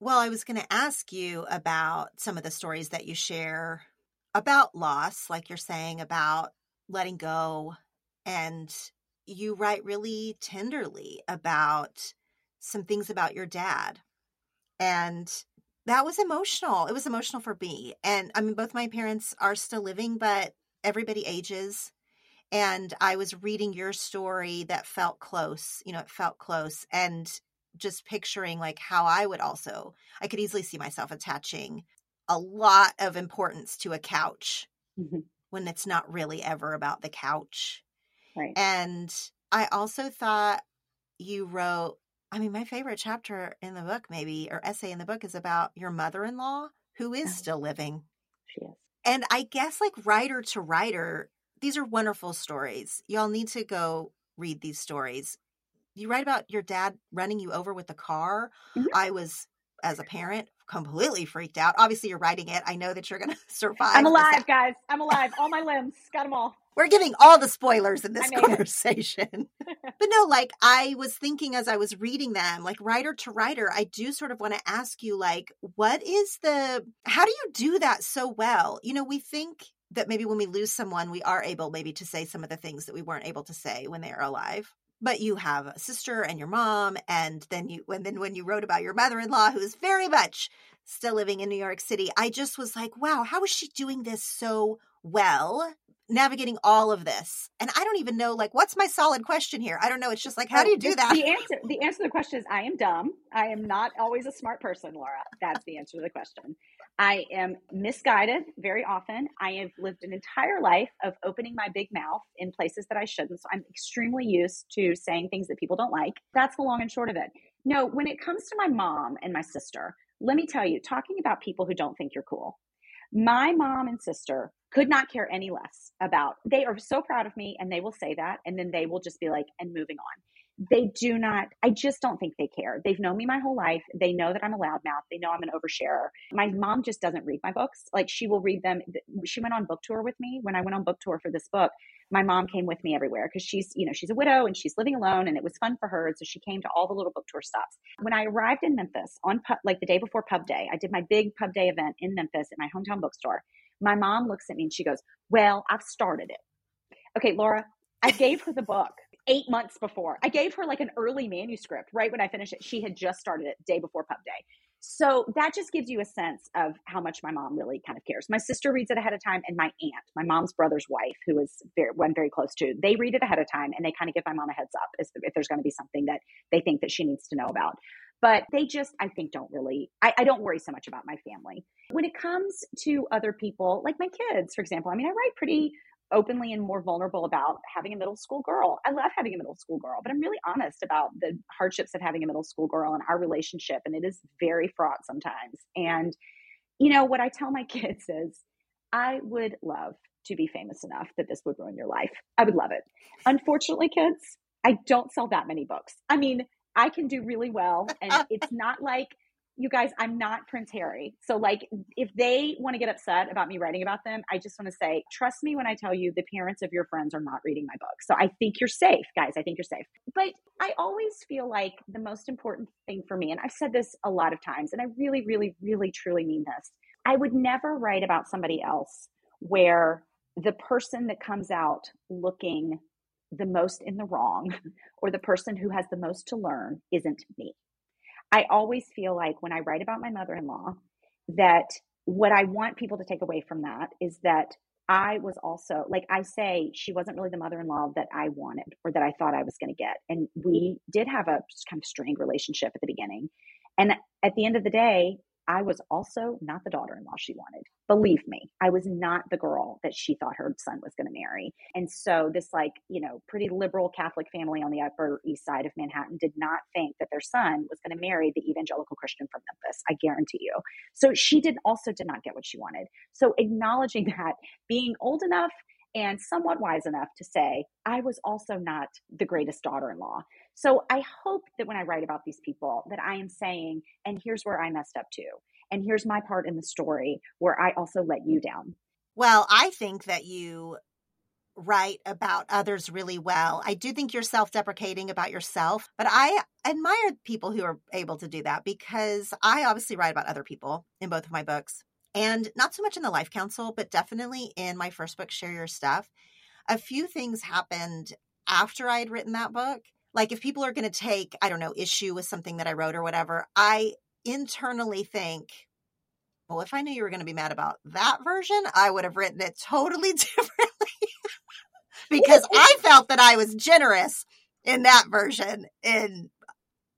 Well i was going to ask you about some of the stories that you share about loss like you're saying about letting go and you write really tenderly about some things about your dad. And that was emotional. It was emotional for me. And I mean, both my parents are still living, but everybody ages. And I was reading your story that felt close. You know, it felt close. And just picturing like how I would also, I could easily see myself attaching a lot of importance to a couch mm-hmm. when it's not really ever about the couch. Right. And I also thought you wrote I mean, my favorite chapter in the book, maybe, or essay in the book, is about your mother in law who is oh. still living. She is. And I guess, like writer to writer, these are wonderful stories. Y'all need to go read these stories. You write about your dad running you over with a car. Mm-hmm. I was, as a parent, completely freaked out. Obviously, you're writing it. I know that you're going to survive. I'm alive, guys. I'm alive. All my limbs. Got them all. We're giving all the spoilers in this conversation. but no, like I was thinking as I was reading them, like writer to writer, I do sort of want to ask you, like, what is the, how do you do that so well? You know, we think that maybe when we lose someone, we are able maybe to say some of the things that we weren't able to say when they are alive but you have a sister and your mom and then you and then when you wrote about your mother-in-law who is very much still living in New York City I just was like wow how is she doing this so well navigating all of this and i don't even know like what's my solid question here? I don't know it's just like how oh, do you do that? the answer the answer to the question is i am dumb. I am not always a smart person laura. That's the answer to the question. I am misguided very often. I have lived an entire life of opening my big mouth in places that i shouldn't so i'm extremely used to saying things that people don't like. That's the long and short of it. No when it comes to my mom and my sister let me tell you talking about people who don't think you're cool. My mom and sister could not care any less about. They are so proud of me and they will say that and then they will just be like and moving on. They do not I just don't think they care. They've known me my whole life. They know that I'm a loudmouth. They know I'm an oversharer. My mom just doesn't read my books. Like she will read them. She went on book tour with me when I went on book tour for this book. My mom came with me everywhere because she's, you know, she's a widow and she's living alone and it was fun for her. So she came to all the little book tour stops. When I arrived in Memphis on like the day before pub day, I did my big pub day event in Memphis at my hometown bookstore my mom looks at me and she goes, Well, I've started it. Okay, Laura, I gave her the book eight months before. I gave her like an early manuscript right when I finished it. She had just started it day before pub day. So that just gives you a sense of how much my mom really kind of cares. My sister reads it ahead of time, and my aunt, my mom's brother's wife, who is very, one very close to, they read it ahead of time, and they kind of give my mom a heads up if, if there's going to be something that they think that she needs to know about but they just i think don't really I, I, don't worry so much about my family when it comes to other people like my kids for example i mean i write pretty openly and more vulnerable about having a middle school girl i love having a middle school girl but i'm really honest about the hardships of having a middle school girl and our relationship and it is very fraught sometimes and you know, what I tell my kids is I would love to be famous enough that this would ruin your life. I would love it. Unfortunately, kids, I don't sell that many books. I mean, I can do really well, and it's not like you guys, I'm not Prince Harry. So, like, if they want to get upset about me writing about them, I just want to say, trust me when I tell you the parents of your friends are not reading my book. So, I think you're safe, guys. I think you're safe. But I always feel like the most important thing for me, and I've said this a lot of times, and I really, really, really, truly mean this I would never write about somebody else where the person that comes out looking the most in the wrong or the person who has the most to learn isn't me. I always feel like when I write about my mother in law, that what I want people to take away from that is that I was also, like I say, she wasn't really the mother in law that I wanted or that I thought I was going to get. And we did have a kind of strained relationship at the beginning. And at the end of the day, I was also not the daughter in law she wanted. Believe me, I was not the girl that she thought her son was going to marry. And so, this, like, you know, pretty liberal Catholic family on the Upper East Side of Manhattan did not think that their son was going to marry the evangelical Christian from Memphis. I guarantee you. So, she did also did not get what she wanted. So, acknowledging that, being old enough and somewhat wise enough to say, I was also not the greatest daughter in law. So I hope that when I write about these people, that I am saying, and here's where I messed up too. And here's my part in the story where I also let you down. Well, I think that you write about others really well. I do think you're self deprecating about yourself, but I admire people who are able to do that because I obviously write about other people in both of my books and not so much in the Life Council, but definitely in my first book, Share Your Stuff. A few things happened after I had written that book. Like if people are going to take, I don't know, issue with something that I wrote or whatever, I internally think, well, if I knew you were going to be mad about that version, I would have written it totally differently because I felt that I was generous in that version and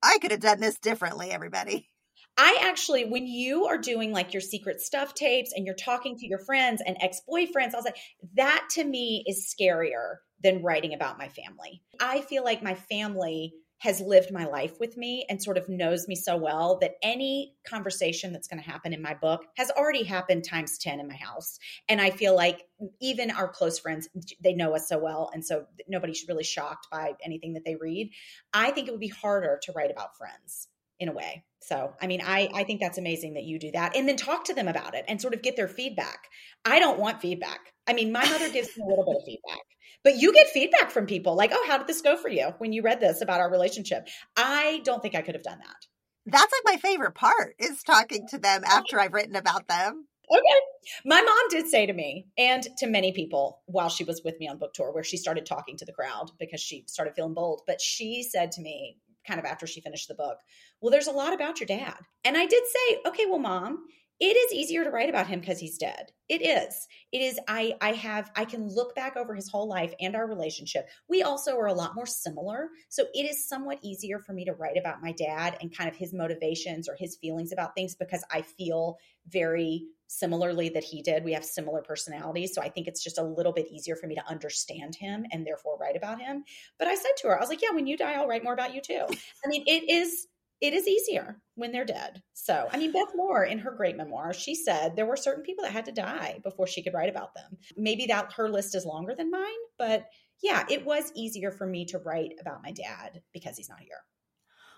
I could have done this differently, everybody. I actually, when you are doing like your secret stuff tapes and you're talking to your friends and ex boyfriends, I was like, that to me is scarier than writing about my family. I feel like my family has lived my life with me and sort of knows me so well that any conversation that's going to happen in my book has already happened times 10 in my house. And I feel like even our close friends, they know us so well. And so nobody's really shocked by anything that they read. I think it would be harder to write about friends in a way. So, I mean, I I think that's amazing that you do that and then talk to them about it and sort of get their feedback. I don't want feedback. I mean, my mother gives me a little bit of feedback. But you get feedback from people like, "Oh, how did this go for you when you read this about our relationship?" I don't think I could have done that. That's like my favorite part is talking to them after I've written about them. Okay. My mom did say to me and to many people while she was with me on book tour, where she started talking to the crowd because she started feeling bold. But she said to me, kind of after she finished the book, Well, there's a lot about your dad. And I did say, Okay, well, mom, it is easier to write about him because he's dead. It is. It is. I I have I can look back over his whole life and our relationship. We also are a lot more similar. So it is somewhat easier for me to write about my dad and kind of his motivations or his feelings about things because I feel very similarly that he did. We have similar personalities. So I think it's just a little bit easier for me to understand him and therefore write about him. But I said to her, I was like, yeah, when you die, I'll write more about you too. I mean, it is it is easier when they're dead. So, I mean, Beth Moore in her great memoir, she said there were certain people that had to die before she could write about them. Maybe that her list is longer than mine, but yeah, it was easier for me to write about my dad because he's not here.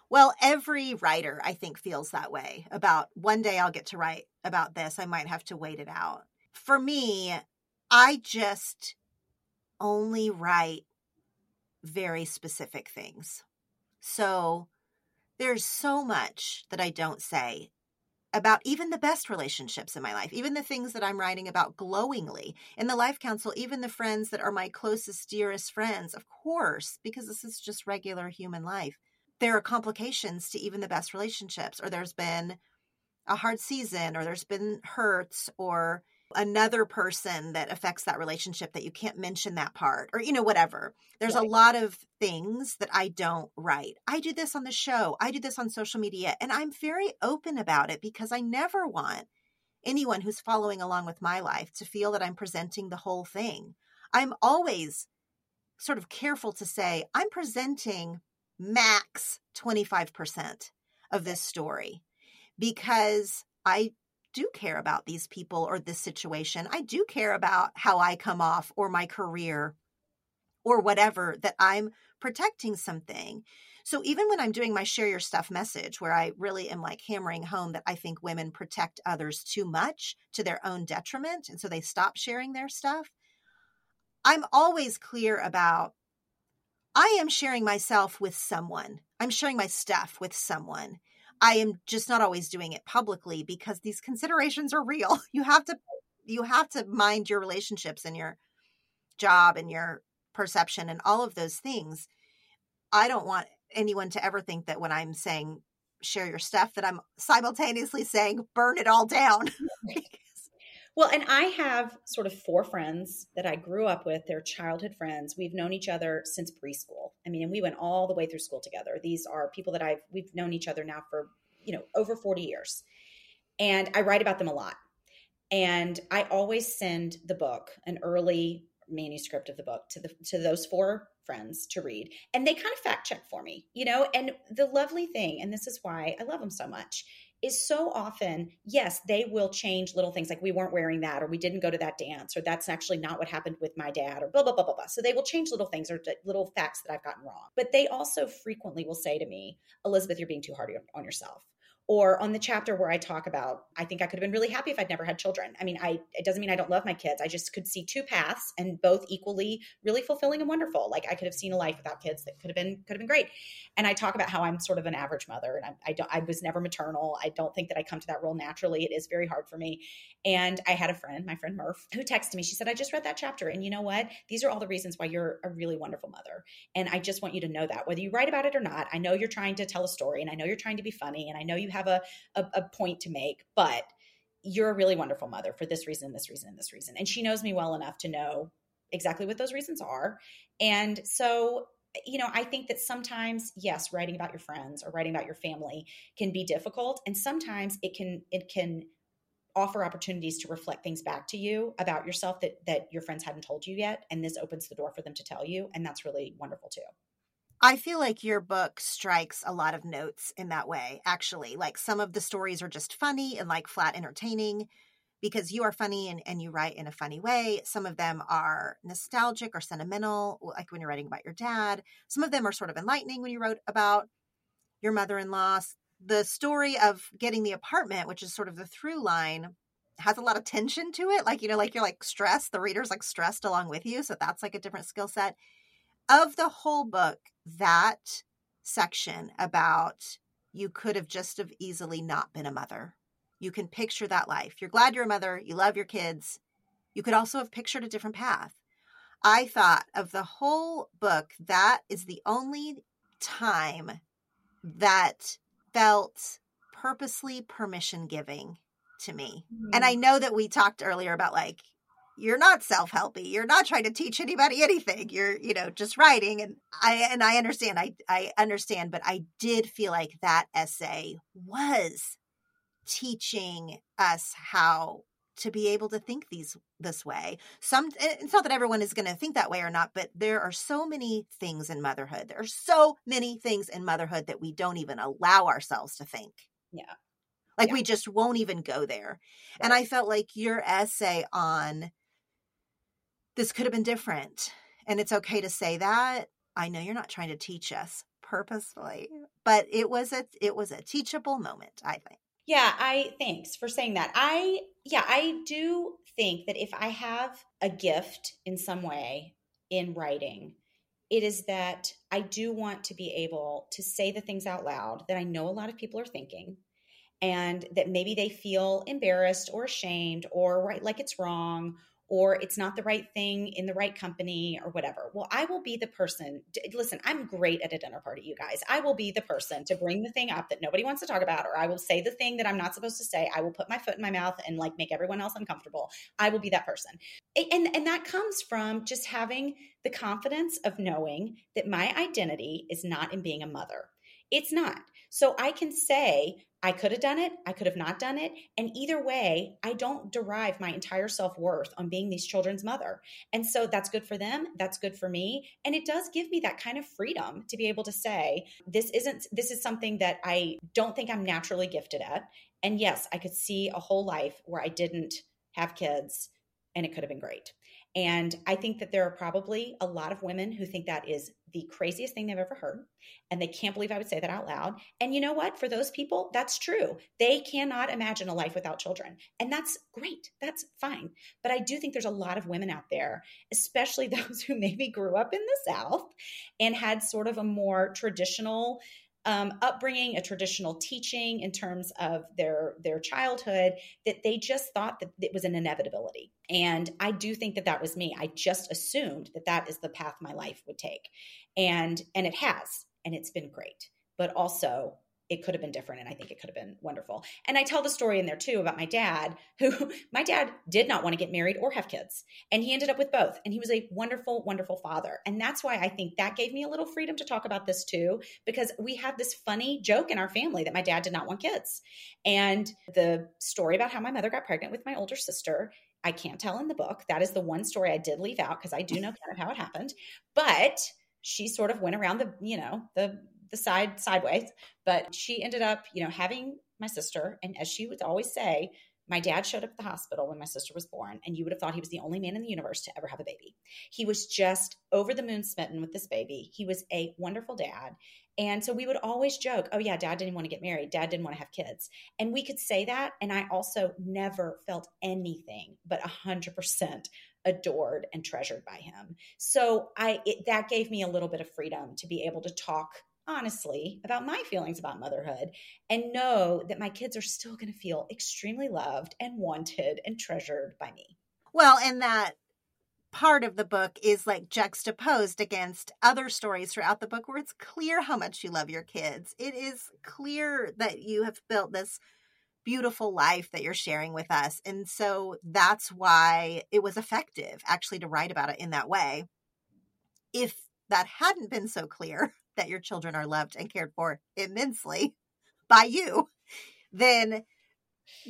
Well, every writer, I think, feels that way about one day I'll get to write about this. I might have to wait it out. For me, I just only write very specific things. So there's so much that I don't say about even the best relationships in my life, even the things that I'm writing about glowingly. In the Life Council, even the friends that are my closest, dearest friends, of course, because this is just regular human life there are complications to even the best relationships, or there's been a hard season, or there's been hurts, or another person that affects that relationship that you can't mention that part or you know whatever. There's right. a lot of things that i don't write. I do this on the show. I do this on social media and i'm very open about it because i never want anyone who's following along with my life to feel that i'm presenting the whole thing. I'm always sort of careful to say i'm presenting max 25% of this story because I do care about these people or this situation. I do care about how I come off or my career or whatever, that I'm protecting something. So even when I'm doing my share your stuff message, where I really am like hammering home that I think women protect others too much to their own detriment. And so they stop sharing their stuff. I'm always clear about I am sharing myself with someone. I'm sharing my stuff with someone. I am just not always doing it publicly because these considerations are real. You have to you have to mind your relationships and your job and your perception and all of those things. I don't want anyone to ever think that when I'm saying share your stuff that I'm simultaneously saying burn it all down. well, and I have sort of four friends that I grew up with. They're childhood friends. We've known each other since preschool. I mean, and we went all the way through school together. These are people that I've we've known each other now for, you know, over 40 years. And I write about them a lot. And I always send the book an early manuscript of the book to the to those four friends to read and they kind of fact check for me you know and the lovely thing and this is why i love them so much is so often yes they will change little things like we weren't wearing that or we didn't go to that dance or that's actually not what happened with my dad or blah blah blah blah blah. So they will change little things or little facts that i've gotten wrong. But they also frequently will say to me elizabeth you're being too hard on yourself or on the chapter where I talk about, I think I could have been really happy if I'd never had children. I mean, I it doesn't mean I don't love my kids. I just could see two paths and both equally really fulfilling and wonderful. Like I could have seen a life without kids that could have been could have been great. And I talk about how I'm sort of an average mother, and I, I don't I was never maternal. I don't think that I come to that role naturally. It is very hard for me. And I had a friend, my friend Murph, who texted me. She said, "I just read that chapter, and you know what? These are all the reasons why you're a really wonderful mother. And I just want you to know that whether you write about it or not. I know you're trying to tell a story, and I know you're trying to be funny, and I know you have a, a a point to make, but you're a really wonderful mother for this reason, this reason, and this reason. And she knows me well enough to know exactly what those reasons are. And so, you know, I think that sometimes, yes, writing about your friends or writing about your family can be difficult. And sometimes it can, it can, offer opportunities to reflect things back to you about yourself that that your friends hadn't told you yet and this opens the door for them to tell you and that's really wonderful too I feel like your book strikes a lot of notes in that way, actually. Like some of the stories are just funny and like flat entertaining because you are funny and, and you write in a funny way. Some of them are nostalgic or sentimental, like when you're writing about your dad. Some of them are sort of enlightening when you wrote about your mother in law. The story of getting the apartment, which is sort of the through line, has a lot of tension to it. Like, you know, like you're like stressed, the reader's like stressed along with you. So that's like a different skill set. Of the whole book, that section about you could have just have easily not been a mother. You can picture that life. You're glad you're a mother, you love your kids. You could also have pictured a different path. I thought of the whole book, that is the only time that felt purposely permission giving to me. Mm-hmm. And I know that we talked earlier about like you're not self-helpy you're not trying to teach anybody anything you're you know just writing and i and i understand i i understand but i did feel like that essay was teaching us how to be able to think these this way some eh, it's not that everyone is going to think that way or not but there are so many things in motherhood there are so many things in motherhood that we don't even allow ourselves to think yeah like yeah. we just won't even go there right. and i felt like your essay on this could have been different. And it's okay to say that. I know you're not trying to teach us purposefully, but it was a it was a teachable moment, I think. Yeah, I thanks for saying that. I yeah, I do think that if I have a gift in some way in writing, it is that I do want to be able to say the things out loud that I know a lot of people are thinking and that maybe they feel embarrassed or ashamed or right like it's wrong or it's not the right thing in the right company or whatever. Well, I will be the person. Listen, I'm great at a dinner party, you guys. I will be the person to bring the thing up that nobody wants to talk about, or I will say the thing that I'm not supposed to say. I will put my foot in my mouth and like make everyone else uncomfortable. I will be that person. And and that comes from just having the confidence of knowing that my identity is not in being a mother. It's not. So I can say, I could have done it, I could have not done it. And either way, I don't derive my entire self worth on being these children's mother. And so that's good for them, that's good for me. And it does give me that kind of freedom to be able to say, this isn't, this is something that I don't think I'm naturally gifted at. And yes, I could see a whole life where I didn't have kids and it could have been great. And I think that there are probably a lot of women who think that is the craziest thing they've ever heard. And they can't believe I would say that out loud. And you know what? For those people, that's true. They cannot imagine a life without children. And that's great. That's fine. But I do think there's a lot of women out there, especially those who maybe grew up in the South and had sort of a more traditional um, upbringing, a traditional teaching in terms of their their childhood that they just thought that it was an inevitability. And I do think that that was me. I just assumed that that is the path my life would take, and and it has, and it's been great. But also, it could have been different and i think it could have been wonderful. And i tell the story in there too about my dad who my dad did not want to get married or have kids and he ended up with both and he was a wonderful wonderful father. And that's why i think that gave me a little freedom to talk about this too because we have this funny joke in our family that my dad did not want kids. And the story about how my mother got pregnant with my older sister i can't tell in the book. That is the one story i did leave out because i do know kind of how it happened. But she sort of went around the you know the the side sideways. But she ended up, you know, having my sister. And as she would always say, my dad showed up at the hospital when my sister was born, and you would have thought he was the only man in the universe to ever have a baby. He was just over the moon smitten with this baby. He was a wonderful dad. And so we would always joke, oh, yeah, dad didn't want to get married. Dad didn't want to have kids. And we could say that. And I also never felt anything but 100% adored and treasured by him. So I it, that gave me a little bit of freedom to be able to talk honestly about my feelings about motherhood and know that my kids are still going to feel extremely loved and wanted and treasured by me. Well, and that part of the book is like juxtaposed against other stories throughout the book where it's clear how much you love your kids. It is clear that you have built this beautiful life that you're sharing with us. And so that's why it was effective actually to write about it in that way. If that hadn't been so clear, that your children are loved and cared for immensely by you, then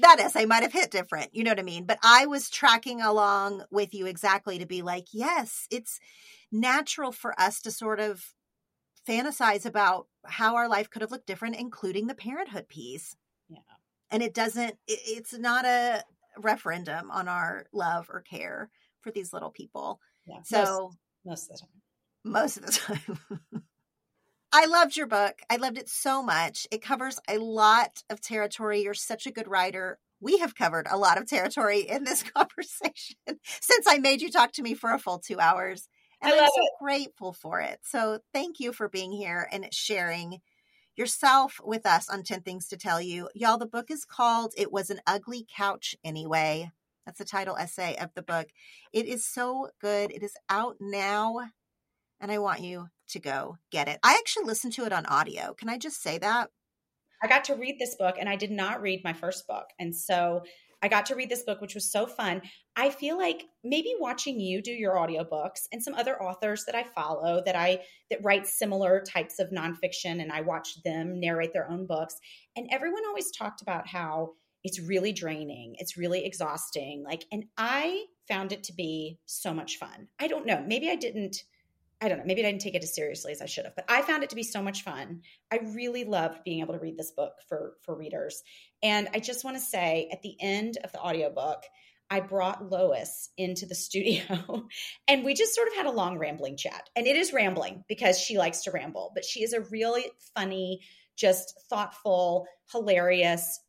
that essay might have hit different. You know what I mean? But I was tracking along with you exactly to be like, yes, it's natural for us to sort of fantasize about how our life could have looked different, including the parenthood piece. Yeah. And it doesn't, it, it's not a referendum on our love or care for these little people. Yeah. So most, most of the time. Most of the time. I loved your book. I loved it so much. It covers a lot of territory. You're such a good writer. We have covered a lot of territory in this conversation since I made you talk to me for a full two hours. And I'm so it. grateful for it. So thank you for being here and sharing yourself with us on 10 Things to Tell You. Y'all, the book is called It Was an Ugly Couch Anyway. That's the title essay of the book. It is so good. It is out now and I want you to go get it. I actually listened to it on audio. Can I just say that? I got to read this book and I did not read my first book. And so I got to read this book, which was so fun. I feel like maybe watching you do your audiobooks and some other authors that I follow that I that write similar types of nonfiction and I watch them narrate their own books. And everyone always talked about how it's really draining, it's really exhausting. Like, and I found it to be so much fun. I don't know. Maybe I didn't I don't know, maybe I didn't take it as seriously as I should have, but I found it to be so much fun. I really loved being able to read this book for for readers. And I just want to say at the end of the audiobook, I brought Lois into the studio and we just sort of had a long rambling chat. And it is rambling because she likes to ramble, but she is a really funny, just thoughtful, hilarious,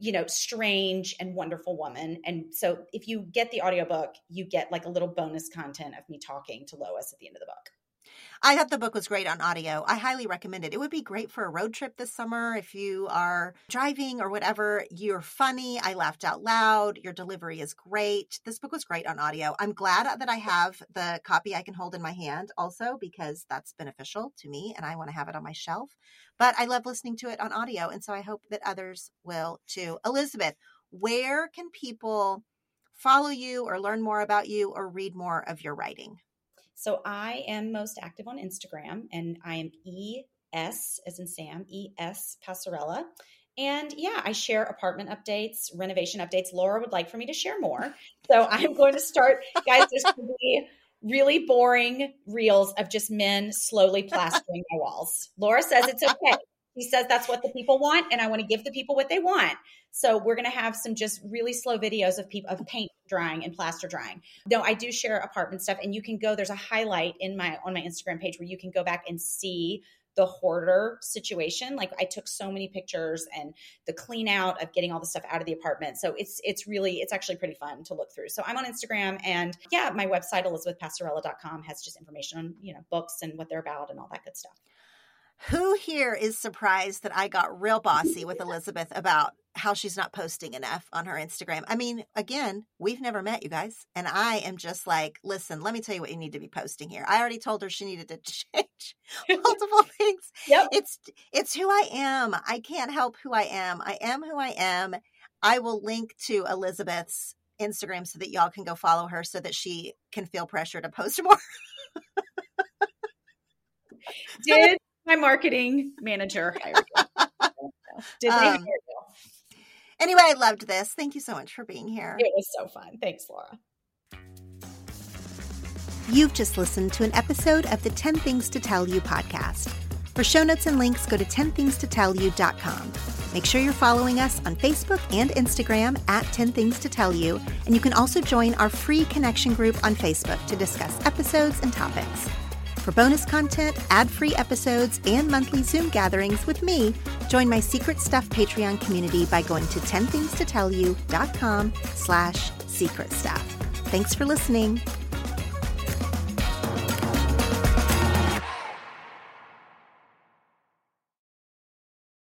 you know, strange and wonderful woman. And so if you get the audiobook, you get like a little bonus content of me talking to Lois at the end of the book. I thought the book was great on audio. I highly recommend it. It would be great for a road trip this summer if you are driving or whatever. You're funny. I laughed out loud. Your delivery is great. This book was great on audio. I'm glad that I have the copy I can hold in my hand also because that's beneficial to me and I want to have it on my shelf. But I love listening to it on audio. And so I hope that others will too. Elizabeth, where can people follow you or learn more about you or read more of your writing? So I am most active on Instagram and I am E S as in Sam, E S Passarella. And yeah, I share apartment updates, renovation updates. Laura would like for me to share more. So I'm going to start, guys, this will be really boring reels of just men slowly plastering my walls. Laura says it's okay. He says that's what the people want, and I want to give the people what they want. So we're going to have some just really slow videos of people of paint drying and plaster drying. No, I do share apartment stuff, and you can go. There's a highlight in my on my Instagram page where you can go back and see the hoarder situation. Like I took so many pictures and the clean out of getting all the stuff out of the apartment. So it's it's really it's actually pretty fun to look through. So I'm on Instagram and yeah, my website elizabethpassarella.com has just information on, you know, books and what they're about and all that good stuff. Who here is surprised that I got real bossy with Elizabeth about how she's not posting enough on her Instagram? I mean, again, we've never met you guys. And I am just like, listen, let me tell you what you need to be posting here. I already told her she needed to change multiple things. Yep. It's it's who I am. I can't help who I am. I am who I am. I will link to Elizabeth's Instagram so that y'all can go follow her so that she can feel pressure to post more. Did my marketing manager? Did they Um? Anyway, I loved this. Thank you so much for being here. It was so fun. Thanks, Laura. You've just listened to an episode of the 10 Things to Tell You podcast. For show notes and links, go to 10thingstotellyou.com. Make sure you're following us on Facebook and Instagram at 10 Things to Tell You, and you can also join our free connection group on Facebook to discuss episodes and topics. For bonus content, ad-free episodes, and monthly Zoom gatherings with me, join my Secret Stuff Patreon community by going to 10thingstotellyou.com slash secret stuff. Thanks for listening.